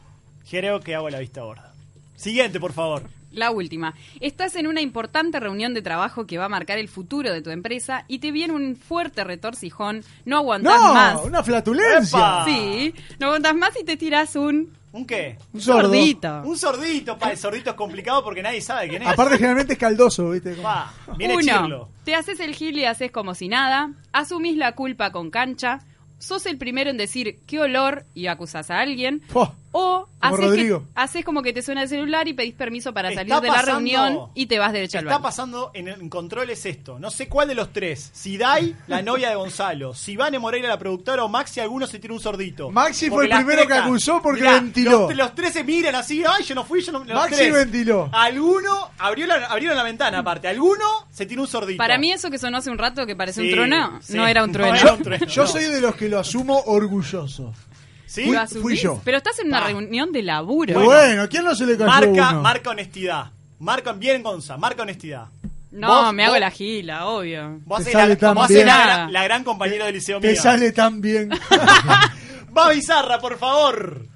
Creo que hago la vista gorda. Siguiente, por favor. La última. Estás en una importante reunión de trabajo que va a marcar el futuro de tu empresa y te viene un fuerte retorcijón. No aguantás No, más. una flatulencia. ¡Epa! Sí, no aguantás más y te tiras un ¿Un qué? Un sordito. Un sordito, pa. El sordito es complicado porque nadie sabe quién es. Aparte, generalmente es caldoso, ¿viste? Pa, viene Uno, chirlo. te haces el gil y haces como si nada, asumís la culpa con cancha, sos el primero en decir qué olor y acusás a alguien, Po, o Como haces, que- haces como que te suena el celular y pedís permiso para Está salir de la reunión y te vas derecho al Está baño. pasando en, en controles esto. No sé cuál de los tres. Si Dai, la novia de Gonzalo. Si Vane Moreira, la productora, o Maxi, alguno se tira un sordito. Maxi fue el primero que acusó porque Mirá, ventiló. Los, los tres se miran así. Ay, yo no fui, yo no. los Maxi tres. ventiló. Alguno abrió la, abrieron la ventana aparte. Alguno se tiró un sordito. Para mí eso que sonó hace un rato que parece Sí, un trueno, sí. no era un No trueno. era un trueno. Yo soy de los que lo asumo orgulloso. ¿Sí? Fui- ¿Lo asumís? fui yo. Pero estás en una Pa. reunión de laburo. Bueno, bueno, ¿quién no se le cayó Marca, uno? marca honestidad. Marca bien, Gonza. Marca honestidad. No, Vos- me hago vos- la gila, obvio. Vos Te sale la, tan vos bien. la, gran- la gran compañera del liceo Te mío. sale tan bien. Va Bizarra, por favor.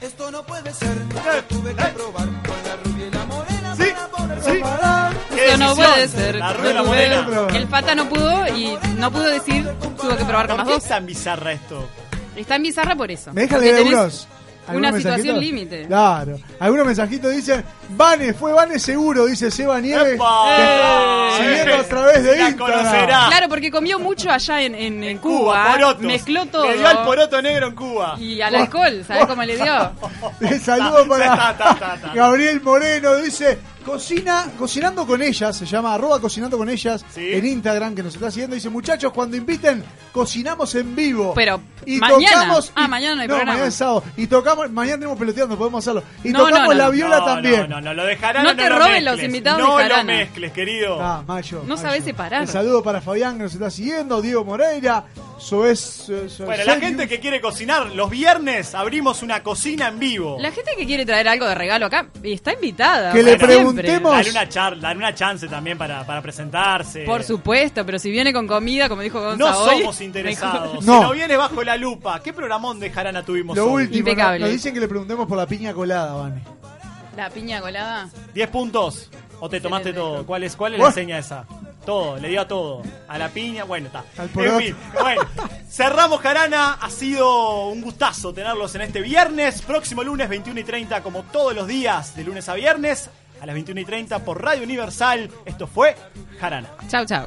Esto no puede ser, lo tuve que probar con la rubia y la morena Sí, para poder sí. comparar. ¿Qué Eso no decisión? puede ser. La rueda de la morena. El pata no pudo y no pudo decir, tuvo que probar con ¿Por las qué dos. es tan bizarra esto? Está en bizarra por eso. ¿Me dejan leer algunos? Una ¿Algunos situación límite. Claro. Algunos mensajitos dicen, Vane, fue Vane seguro, dice Seba Nieves. Siguiendo a través de La Instagram. conocerá. Claro, porque comió mucho allá en, en, en Cuba, Cuba. mezcló todo. Le dio al poroto negro en Cuba. Y al alcohol, ¿sabes cómo le dio? Un saludo para. Gabriel Moreno. Dice, cocina, cocinando con ellas, se llama arroba cocinando con ellas Sí. en Instagram que nos está siguiendo. Dice, muchachos, cuando inviten, cocinamos en vivo. Pero, y mañana. tocamos. Ah, y- mañana no hay no, programa. mañana es sábado. Y tocamos, mañana tenemos peloteando, podemos hacerlo. Y No, tocamos no, no, la viola no, también. No, no, no, lo dejarán. No te lo roben los invitados No de lo mezcles, querido. Ah, Mayo. No Mayo. sabés separar. Un saludo para Fabián que nos está siguiendo, Diego Moreira. Eso es. eso- Bueno, la gente que quiere cocinar, los viernes abrimos una cocina en vivo. La gente que quiere traer algo de regalo acá está invitada. Que le preguntemos- Dale una, char- dale una chance también para, para presentarse. Por supuesto, pero si viene con comida, como dijo Gonza No hoy, somos interesados. mejor. No. Si no viene bajo la lupa, ¿qué programón de Jarana tuvimos Lo hoy? último, Impecable. nos, nos dicen que le preguntemos por la piña colada, Vane. La piña colada. 10 puntos. ¿O te tomaste todo? ¿Cuál es, cuál es la seña esa? Todo, le dio a todo. A la piña, bueno, está. Al En fin, bueno. Cerramos Jarana. Ha sido un gustazo tenerlos en este viernes. Próximo lunes, 21 y 30, como todos los días, de lunes a viernes, a las 21 y 30 por Radio Universal. Esto fue Jarana. Chau, chau.